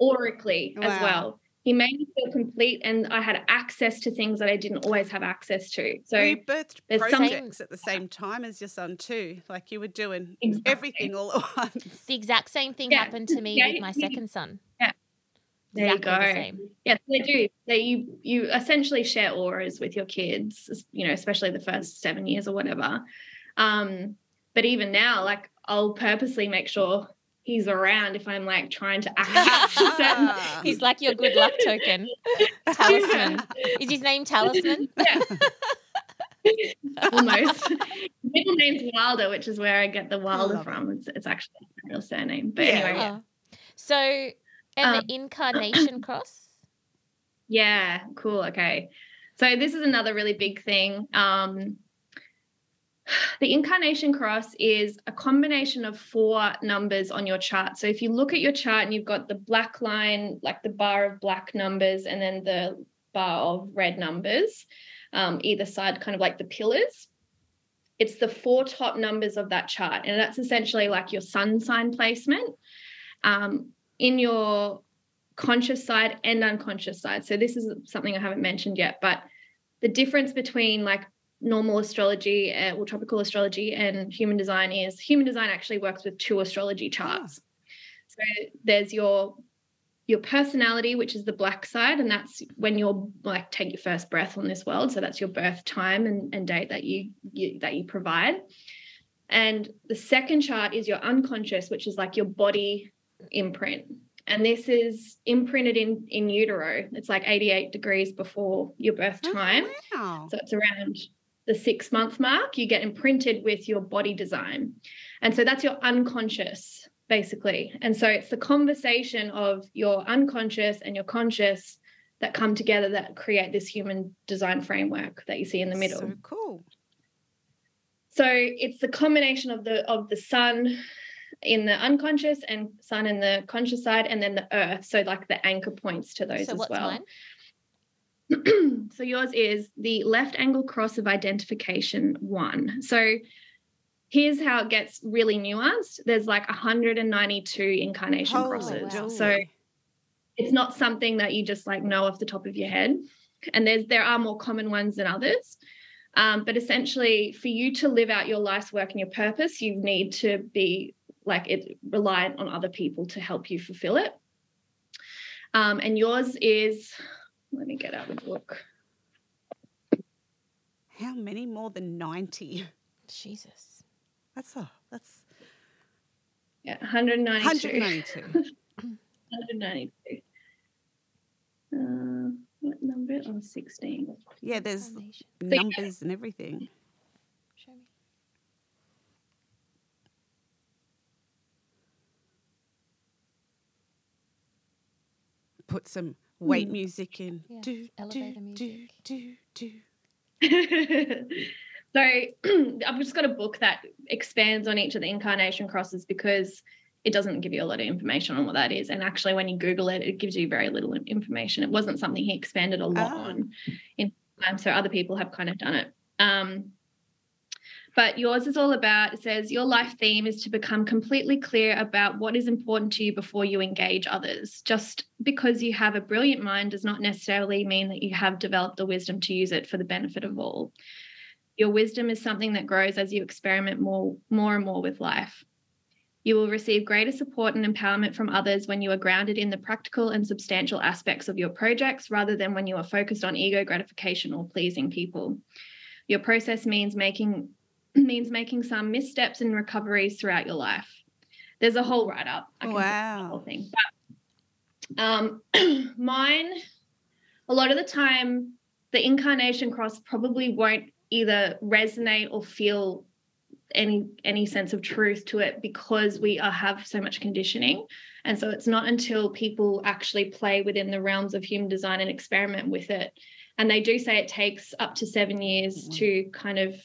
aurically wow. as well. He made me feel complete, and I had access to things that I didn't always have access to. So well, you birthed projects at the same time as your son too. Like you were doing exactly. everything all at once. The exact same thing happened to me with my second son. Yeah. There exactly you go. The yes, they do. They you you essentially share auras with your kids, you know, especially the first seven years or whatever. Um, but even now, like I'll purposely make sure he's around if I'm like trying to act. he's like your good luck token. Talisman. Is his name Talisman? Yeah. Almost. Middle name's Wilder, which is where I get the Wilder from. It's, it's actually a real surname. But yeah. anyway. Yeah. So and um, the incarnation cross? Yeah, cool. Okay. So this is another really big thing. Um, the incarnation cross is a combination of four numbers on your chart. So if you look at your chart and you've got the black line, like the bar of black numbers, and then the bar of red numbers, um, either side, kind of like the pillars. It's the four top numbers of that chart. And that's essentially like your sun sign placement. Um, in your conscious side and unconscious side. So this is something I haven't mentioned yet, but the difference between like normal astrology, uh, well, tropical astrology, and human design is human design actually works with two astrology charts. So there's your your personality, which is the black side, and that's when you're like take your first breath on this world. So that's your birth time and, and date that you, you that you provide. And the second chart is your unconscious, which is like your body imprint. And this is imprinted in in utero. It's like 88 degrees before your birth oh, time. Oh, wow. So it's around the six month mark. You get imprinted with your body design. And so that's your unconscious, basically. And so it's the conversation of your unconscious and your conscious that come together that create this human design framework that you see in the middle. So cool. So it's the combination of the of the sun in the unconscious and sun in the conscious side, and then the earth. So like the anchor points to those so as well. so yours is the left angle cross of identification one. So here's how it gets really nuanced. There's like 192 incarnation oh, crosses. Wow. So it's not something that you just like know off the top of your head. And there's there are more common ones than others. Um, but essentially, for you to live out your life's work and your purpose, you need to be like it's reliant on other people to help you fulfill it. Um, and yours is, let me get out the book. How many more than 90? Jesus. That's a, that's. Yeah, 192. 192. 192. Uh, what number? Oh, 16. Yeah, there's numbers and everything. Put some wait mm. music in. Yeah, do, elevator do, music. Do, do, do. so I've just got a book that expands on each of the incarnation crosses because it doesn't give you a lot of information on what that is. And actually, when you Google it, it gives you very little information. It wasn't something he expanded a lot oh. on in time. So other people have kind of done it. Um, but yours is all about it says your life theme is to become completely clear about what is important to you before you engage others. Just because you have a brilliant mind does not necessarily mean that you have developed the wisdom to use it for the benefit of all. Your wisdom is something that grows as you experiment more more and more with life. You will receive greater support and empowerment from others when you are grounded in the practical and substantial aspects of your projects rather than when you are focused on ego gratification or pleasing people. Your process means making means making some missteps and recoveries throughout your life. There's a whole write up. Wow. whole thing. But, um, mine, a lot of the time, the incarnation cross probably won't either resonate or feel any any sense of truth to it because we are, have so much conditioning and so it's not until people actually play within the realms of human design and experiment with it and they do say it takes up to seven years mm-hmm. to kind of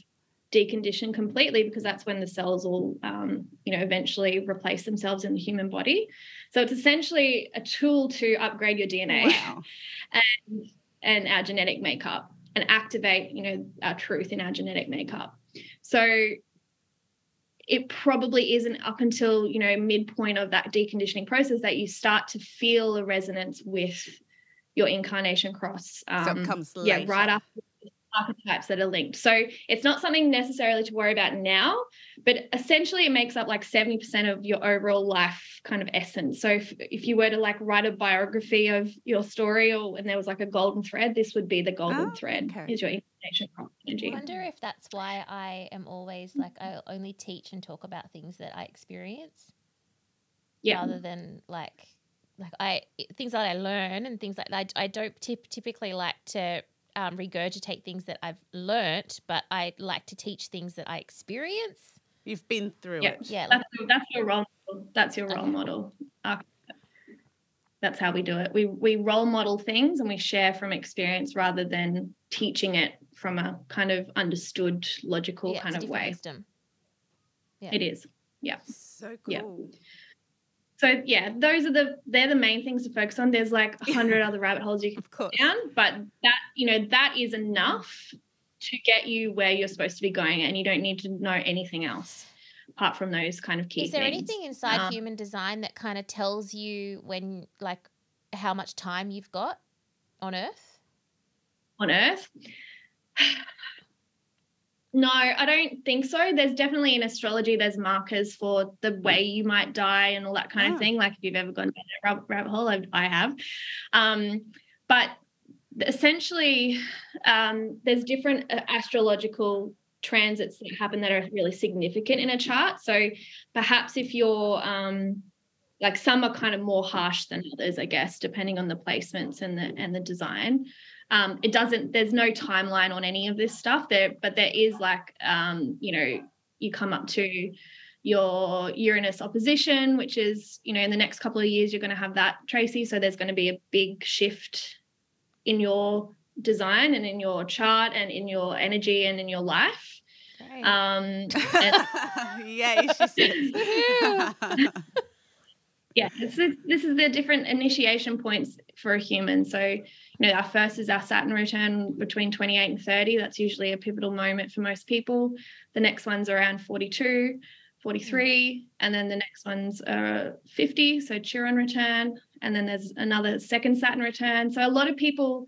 decondition completely because that's when the cells will um, you know eventually replace themselves in the human body. So it's essentially a tool to upgrade your dna wow. and and our genetic makeup and activate you know our truth in our genetic makeup. So it probably isn't up until you know midpoint of that deconditioning process that you start to feel a resonance with your incarnation cross um, so it um, comes yeah right after archetypes that are linked. So it's not something necessarily to worry about now, but essentially it makes up like 70% of your overall life kind of essence. So if, if you were to like write a biography of your story or and there was like a golden thread, this would be the golden oh, thread okay. is your incarnation energy. I wonder if that's why I am always like I only teach and talk about things that I experience. Yeah. Rather than like like I things that I learn and things like that. I, I don't tip, typically like to um, regurgitate things that I've learnt, but I like to teach things that I experience. You've been through yeah. it. Yeah, that's, that's your role. Model. That's your role okay. model. That's how we do it. We we role model things and we share from experience rather than teaching it from a kind of understood, logical yeah, kind of way. Wisdom. Yeah. It is. Yeah. So cool. Yeah so yeah those are the they're the main things to focus on. There's like a hundred other rabbit holes you can go down but that you know that is enough to get you where you're supposed to be going and you don't need to know anything else apart from those kind of key is there things. anything inside um, human design that kind of tells you when like how much time you've got on earth? On earth no, I don't think so. There's definitely in astrology, there's markers for the way you might die and all that kind oh. of thing. Like if you've ever gone down a rabbit, hole, I, I have. Um, but essentially, um, there's different uh, astrological transits that happen that are really significant in a chart. So perhaps if you're um, like some are kind of more harsh than others, I guess, depending on the placements and the and the design. Um, it doesn't, there's no timeline on any of this stuff there, but there is like, um, you know, you come up to your Uranus opposition, which is, you know, in the next couple of years, you're going to have that, Tracy. So there's going to be a big shift in your design and in your chart and in your energy and in your life. Great. Um, and- Yay, she says. yeah, this is, this is the different initiation points for a human. So, you know, our first is our Saturn return between 28 and 30. That's usually a pivotal moment for most people. The next one's around 42, 43, and then the next one's uh, 50, so Chiron return. And then there's another second Saturn return. So a lot of people,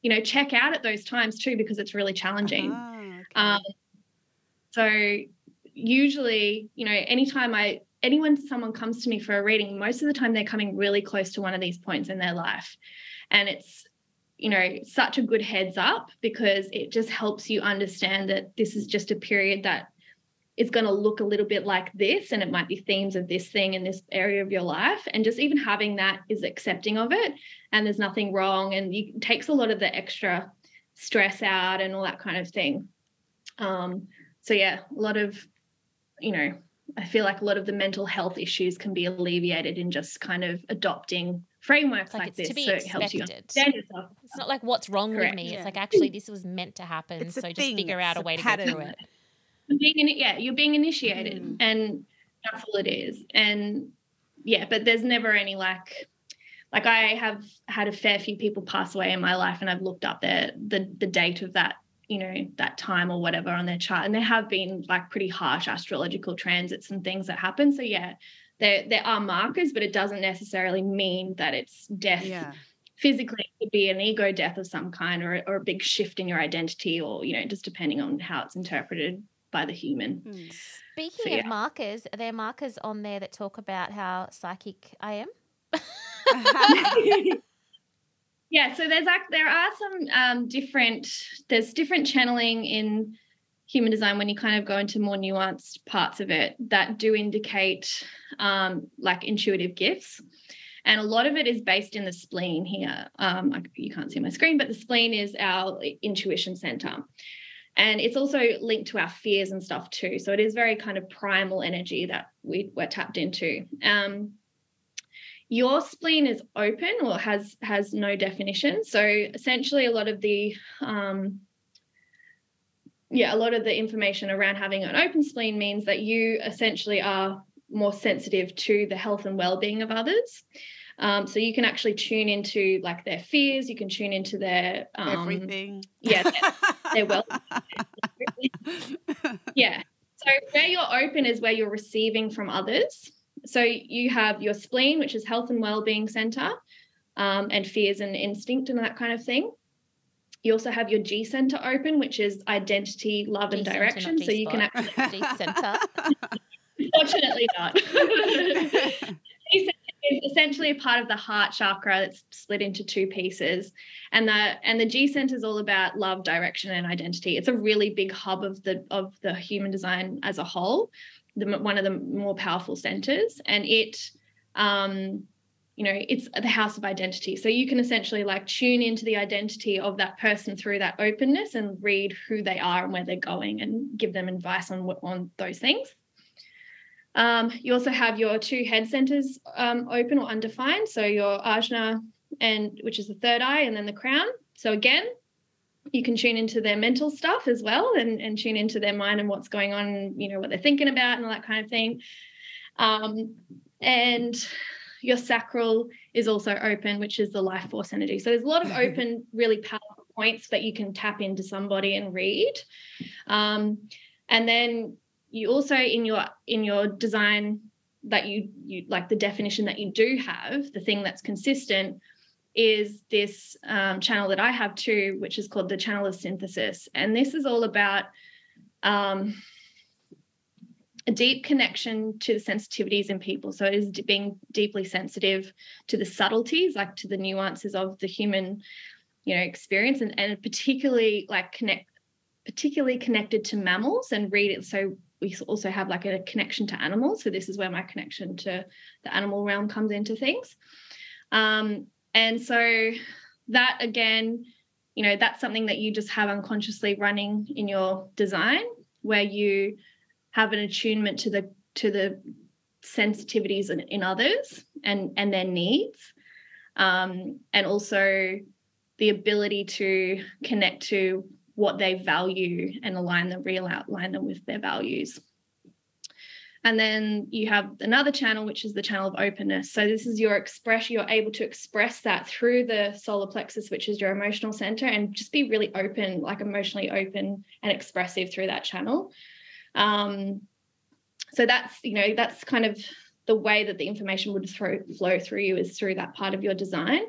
you know, check out at those times too because it's really challenging. Uh-huh, okay. um, so usually, you know, anytime I anyone someone comes to me for a reading most of the time they're coming really close to one of these points in their life. And it's you know such a good heads up because it just helps you understand that this is just a period that is going to look a little bit like this and it might be themes of this thing in this area of your life. And just even having that is accepting of it and there's nothing wrong and it takes a lot of the extra stress out and all that kind of thing. Um so yeah a lot of you know I feel like a lot of the mental health issues can be alleviated in just kind of adopting frameworks like, like this. so expected. it helps you understand yourself. It's not like what's wrong Correct. with me. Yeah. It's like actually this was meant to happen. It's so just thing. figure out it's a way a to go through it. Being in, yeah, you're being initiated, mm. and that's all it is. And yeah, but there's never any like like I have had a fair few people pass away in my life and I've looked up their the the date of that you know that time or whatever on their chart and there have been like pretty harsh astrological transits and things that happen so yeah there there are markers but it doesn't necessarily mean that it's death Yeah. physically it could be an ego death of some kind or, or a big shift in your identity or you know just depending on how it's interpreted by the human Hmm. Speaking So, yeah. of markers, are there markers on there that talk about how psychic I am? yeah so there's there are some um, different there's different channeling in human design when you kind of go into more nuanced parts of it that do indicate um, like intuitive gifts. And a lot of it is based in the spleen here. Um, you can't see my screen but the spleen is our intuition center. And it's also linked to our fears and stuff too. So it is very kind of primal energy that we, we're tapped into. Um, your spleen is open or has has no definition. So essentially a lot of the um yeah a lot of the information around having an open spleen means that you essentially are more sensitive to the health and well-being of others. Um, so you can actually tune into like their fears you can tune into their um, Everything. yeah their well yeah. So where you're open is where you're receiving from others so you have your spleen which is health and well-being center um, and fears and instinct and that kind of thing. You also have your g center open which is identity love and G-center, not direction. So you can actually G center. Fortunately not. G center is essentially a part of the heart chakra that's split into two pieces. And the and the g center is all about love direction and identity. It's a really big hub of the of the human design as a whole the one of the more powerful centers and it um you know it's the house of identity so you can essentially like tune into the identity of that person through that openness and read who they are and where they're going and give them advice on on those things um, you also have your two head centers um, open or undefined. So your ajna, and which is the third eye, and then the crown. So again, you can tune into their mental stuff as well, and, and tune into their mind and what's going on, you know, what they're thinking about, and all that kind of thing. Um, and your sacral is also open, which is the life force energy. So there's a lot of open, really powerful points that you can tap into somebody and read. Um, and then you also in your in your design that you you like the definition that you do have the thing that's consistent is this um, channel that i have too which is called the channel of synthesis. And this is all about um, a deep connection to the sensitivities in people. So it is being deeply sensitive to the subtleties like to the nuances of the human you know experience and, and particularly like connect particularly connected to mammals and read it. So we also have like a connection to animals. So this is where my connection to the animal realm comes into things. Um, and so that again you know that's something that you just have unconsciously running in your design where you have an attunement to the to the sensitivities in, in others and and their needs um, and also the ability to connect to what they value and align them real outline them with their values and then you have another channel which is the channel of openness. So this is your expression you're able to express that through the solar plexus which is your emotional center and just be really open like emotionally open and expressive through that channel. Um, so that's you know that's kind of the way that the information would throw, flow through you is through that part of your design.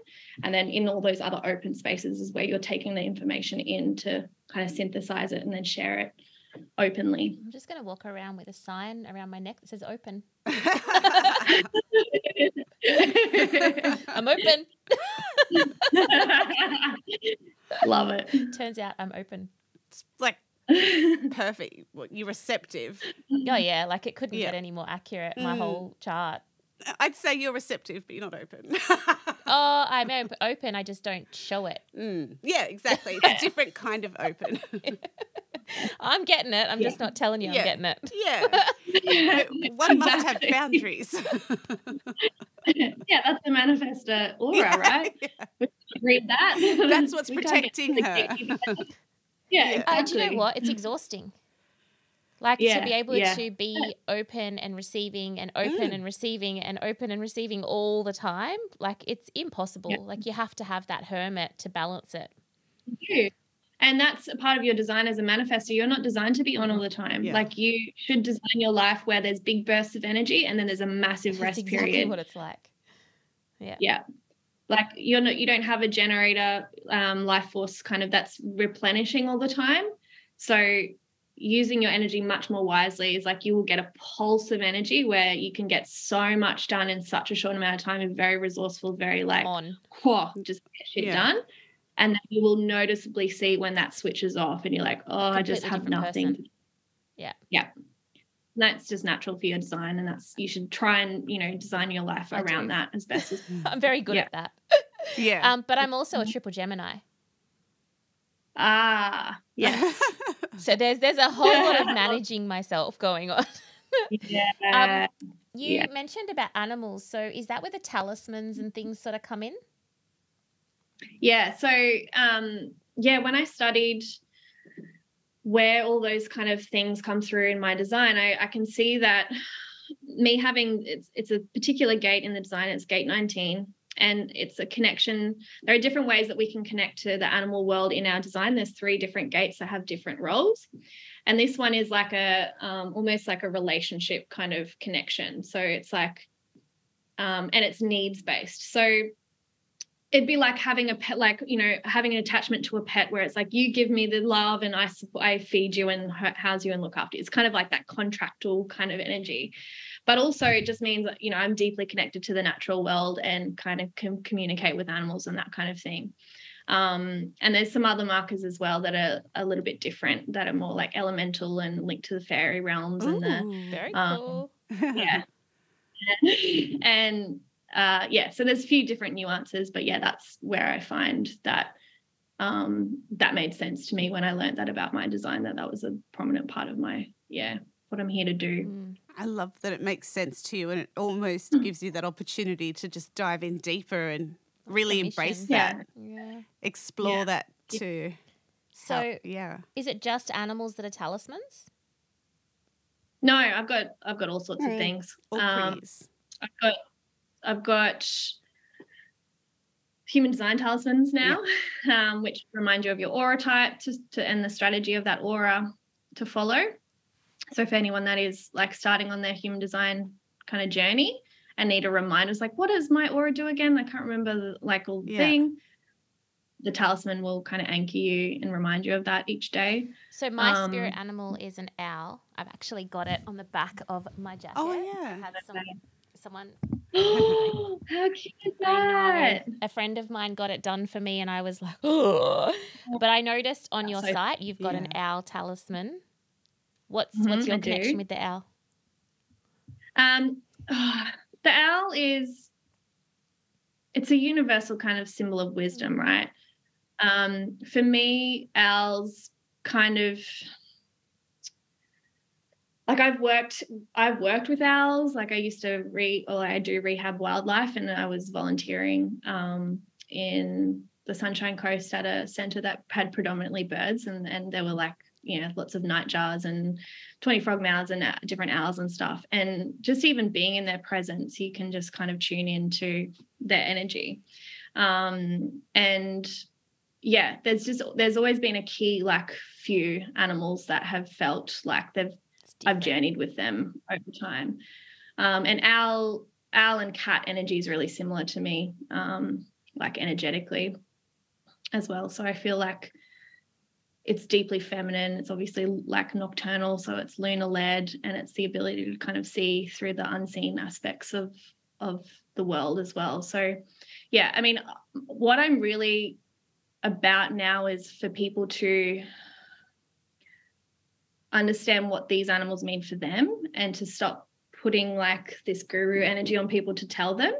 And then in all those other open spaces is where you're taking the information in to kind of synthesize it and then share it openly I'm just going to walk around with a sign around my neck that says open. I'm open. love it Turns out I'm open. It's like perfect. You're receptive. Oh yeah, like it couldn't Yeah. get any more accurate. My Mm. whole chart. I'd say you're receptive, but you're not open. Oh, I'm op- open. I just don't show it. Mm, yeah, exactly. It's a different kind of open. I'm getting it. I'm just not telling you Yeah. I'm getting it. yeah. One must have boundaries. yeah that's the manifestor aura right Yeah. read that That's what's We can't get protecting the her. yeah Yeah. exactly. Uh, do you know what? It's exhausting. Like Yeah, to be able yeah. to be open and receiving and open Mm. and receiving and open and receiving all the time, like it's impossible. Yeah. Like you have to have that hermit to balance it. you. And that's a part of your design as a manifestor. You're not designed to be on all the time. Yeah. Like you should design your life where there's big bursts of energy and then there's a massive That's rest exactly period. what it's like. Yeah. yeah. Like you're not you don't have a generator um, life force kind of that's replenishing all the time. So using your energy much more wisely is like you will get a pulse of energy where you can get so much done in such a short amount of time and very resourceful, very like On. whoa, just get shit Yeah. done. And then you will noticeably see when that switches off and you're like, oh, I just have nothing. person. Yeah. Yeah. That's just natural for your design. And that's, you should try and, you know, design your life I around do. that as best as I'm very good Yeah. at that. yeah. Um, but I'm also a triple Gemini. Ah, yeah. So there's there's a whole lot of managing myself going on. yeah. You Yeah. mentioned about animals. So is that where the talismans and things sort of come in? Yeah. So, um, yeah, when I studied where all those kind of things come through in my design, I, I can see that me having it's it's a particular gate in the design. It's gate 19, and it's a connection. There are different ways that we can connect to the animal world in our design. There's three different gates that have different roles, and this one is like a um, almost like a relationship kind of connection. So it's like, um, and it's needs based. So it'd be like having a pet like you know having an attachment to a pet where it's like you give me the love and i i feed you and house you and look after you it's kind of like that contractual kind of energy but also it just means that you know i'm deeply connected to the natural world and kind of can communicate with animals and that kind of thing um, and there's some other markers as well that are a little bit different that are more like elemental and linked to the fairy realms and the Ooh. Very Um, cool. yeah and uh yeah so there's a few different nuances but yeah that's where i find that um that made sense to me when i learned that about my design that that was a prominent part of my yeah what i'm here to do Mm. I love that it makes sense to you and it almost Mm. gives you that opportunity to just dive in deeper and really embrace that, Yeah. explore Yeah. that too. So yeah. is it just animals that are talismans? no i've got i've got all sorts of Mm. things All um i've got i've got human design talismans now um, which remind you of your aura type to, to and the strategy of that aura to follow so for anyone that is like starting on their human design kind of journey and need a reminder it's like what does my aura do again i can't remember the, like all the Yeah. thing the talisman will kind of anchor you and remind you of that each day So my spirit Um, animal is an owl. I've actually got it on the back of my jacket. Oh, I yeah. had some, someone how cute is that. A friend of mine got it done for me, and I was like, oh. But I noticed on your so- site you've got an owl talisman. What's Mhm, what's your I do. connection with the owl? Um, the owl is it's a universal kind of symbol of wisdom, right? Um, for me, owls kind of like I've worked I've worked with owls. Like I used to re or I do rehab wildlife and I was volunteering um in the Sunshine Coast at a center that had predominantly birds and and there were like you know lots of nightjars and tawny frogmouths and uh, different owls and stuff and just even being in their presence you can just kind of tune into their energy um and yeah there's just there's always been a key like few animals that have felt like they've I've journeyed with them over time. Um, and owl, owl and cat energy is really similar to me, um, like energetically as well. So I feel like it's deeply feminine. It's obviously like nocturnal, so it's lunar led, and it's the ability to kind of see through the unseen aspects of of the world as well. So, yeah, I mean, what I'm really about now is for people to understand what these animals mean for them and to stop putting like this guru energy on people to tell them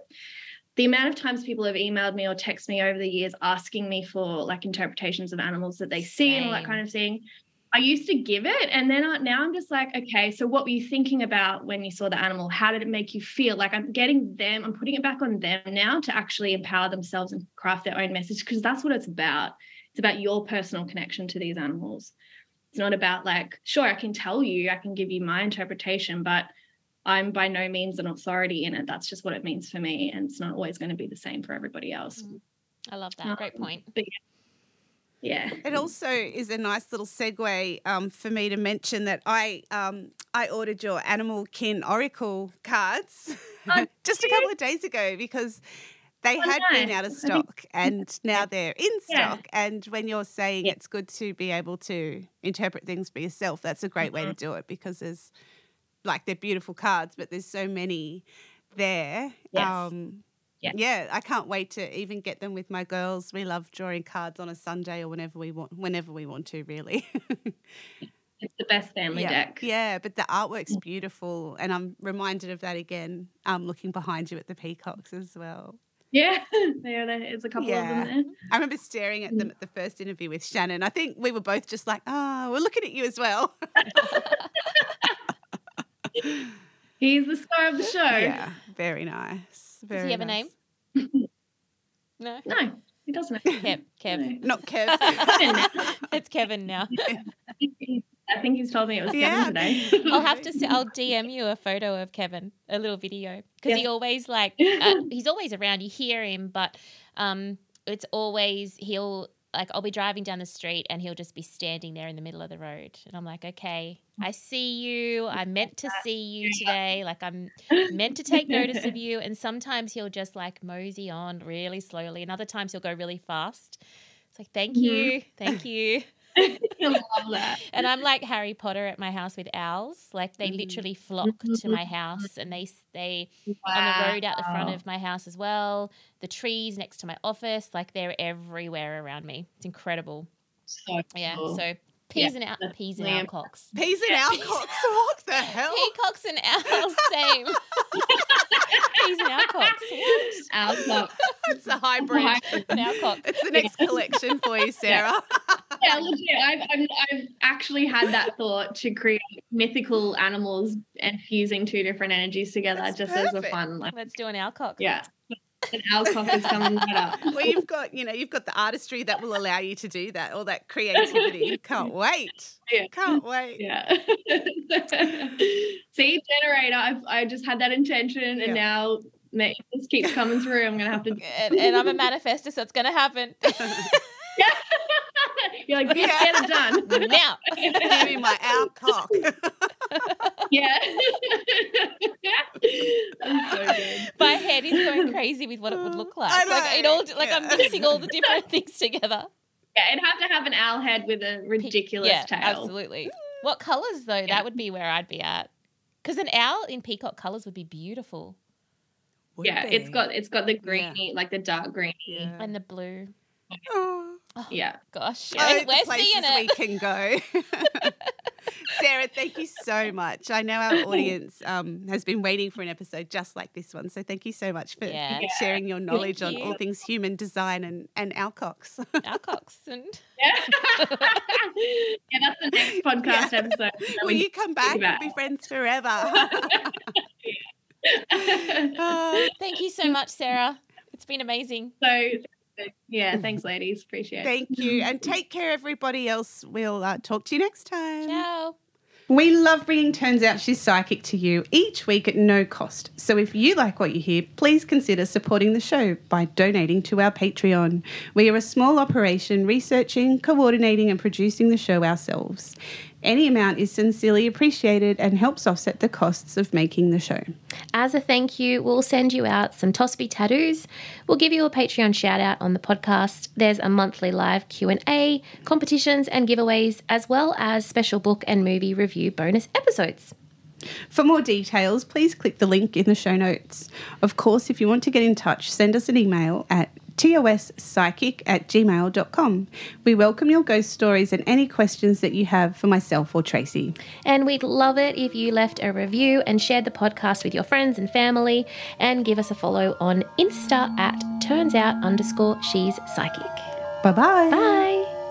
the amount of times people have emailed me or texted me over the years asking me for like interpretations of animals that they see and all that kind of thing i used to give it and then I, now i'm just like okay so what were you thinking about when you saw the animal? How did it make you feel? Like i'm getting them i'm putting it back on them now to actually empower themselves and craft their own message because that's what it's about. It's about your personal connection to these animals. It's not about like, sure, I can tell you, I can give you my interpretation, but I'm by no means an authority in it. That's just what it means for me. And it's not always going to be the same for everybody else. Mm. I love that. Great Um, point. But yeah. It also is a nice little segue um, for me to mention that I um, I ordered your Animal Kin Oracle cards Oh, just a couple of days ago because they Oh, had been out of stock and now they're in Yeah. stock. And when you're saying Yeah. it's good to be able to interpret things for yourself, that's a great way Mm-hmm. to do it because there's like they're beautiful cards, but there's so many there. Yes. Um, Yeah. yeah, I can't wait to even get them with my girls. We love drawing cards on a Sunday or whenever we want, whenever we want to, really. It's the best family yeah, deck. yeah. But the artwork's beautiful, and I'm reminded of that again. Um, looking behind you at the peacocks as well. Yeah. there, is a couple Yeah. of them there. I remember staring at them at the first interview with Shannon. I think we were both just like, "Ah, we're looking at you as well." He's the star of the show. yeah, very nice. Very Does he have a name? No. No, he doesn't. Kev. Kev. Not Kev. it's Kevin now. I think I think he's told me it was Yeah. Kevin today. I'll have to. I'll DM you a photo of Kevin, a little video, because he always like uh, he's always around. You hear him, but um, it's always he'll like I'll be driving down the street and he'll just be standing there in the middle of the road, and I'm like, okay, I see you. I meant to see you today. Like I'm meant to take notice of you. And sometimes he'll just like mosey on really slowly, and other times he'll go really fast. It's like, thank Mhm. you, thank you. Love that. And I'm like Harry Potter at my house with owls. Like they Mm. literally flock to my house and they stay on the road out the front of my house as well. The trees next to my office, like they're everywhere around me. It's incredible. So Yeah. So peas and out that's peas and Liam. owlcocks. Peas and Yeah. Alcocks. What the hell? Peacocks and owls, same. peas and owlcocks. What? Owl clock. It's a hybrid. An owlcock. It's the next collection for you, Sarah. yeah, legit. I've, I've, I've actually had that thought to create mythical animals and fusing two different energies together That's just as a fun, like, Let's do an owlcock. yeah. An owl cock is coming right up. well, you've got, you know, you've got the artistry that will allow you to do that, all that creativity. Can't wait. Yeah. Can't wait. Yeah. See, generator. I've, I just had that intention, Yeah. and now it just keeps coming through. I'm gonna have to. And, and I'm a manifester, so it's going to happen yeah. You're like, bitch, Yeah. get it done. now. Give me my Alcock. Yeah. That's so. My head is going crazy with what it would uh, look like. I Like it all, like I'm mixing all the different things together. Yeah, it'd have to have an owl head with a ridiculous yeah, tail. absolutely. What colors though? Yeah. That would be where I'd be at. Because an owl in peacock colors would be beautiful, Would yeah, it's got it's got the greeny, like the dark greeny. Yeah. and the blue. Oh. Oh, Yeah. gosh, Oh, yeah, the we're places seeing we can go. Sarah, thank you so much. I know our audience um, has been waiting for an episode just like this one. So thank you so much for Yeah. Yeah. sharing your knowledge on all things human design and, and alcox. Alcox and Yeah. yeah, that's the next podcast Yeah. episode. Will you come back? We'll be friends forever. Oh, thank you so much, Sarah. It's been amazing. so yeah, thanks ladies. Appreciate it. thank you. And take care, everybody else. We'll uh, talk to you next time. Ciao. We love bringing Turns Out She's Psychic to you each week at no cost. So if you like what you hear, please consider supporting the show by donating to our Patreon. We are a small operation researching, coordinating, and producing the show ourselves. Any amount is sincerely appreciated and helps offset the costs of making the show. As a thank you, we'll send you out some Tosby tattoos. We'll give you a Patreon shout out on the podcast. There's a monthly live Q&A, competitions and giveaways, as well as special book and movie review bonus episodes. For more details, please click the link in the show notes. Of course, if you want to get in touch, send us an email at tospsychic at gmail.com. We welcome your ghost stories and any questions that you have for myself or Tracy. And we'd love it if you left a review and shared the podcast with your friends and family and give us a follow on Insta at turns out underscore she's psychic. Bye-bye. Bye.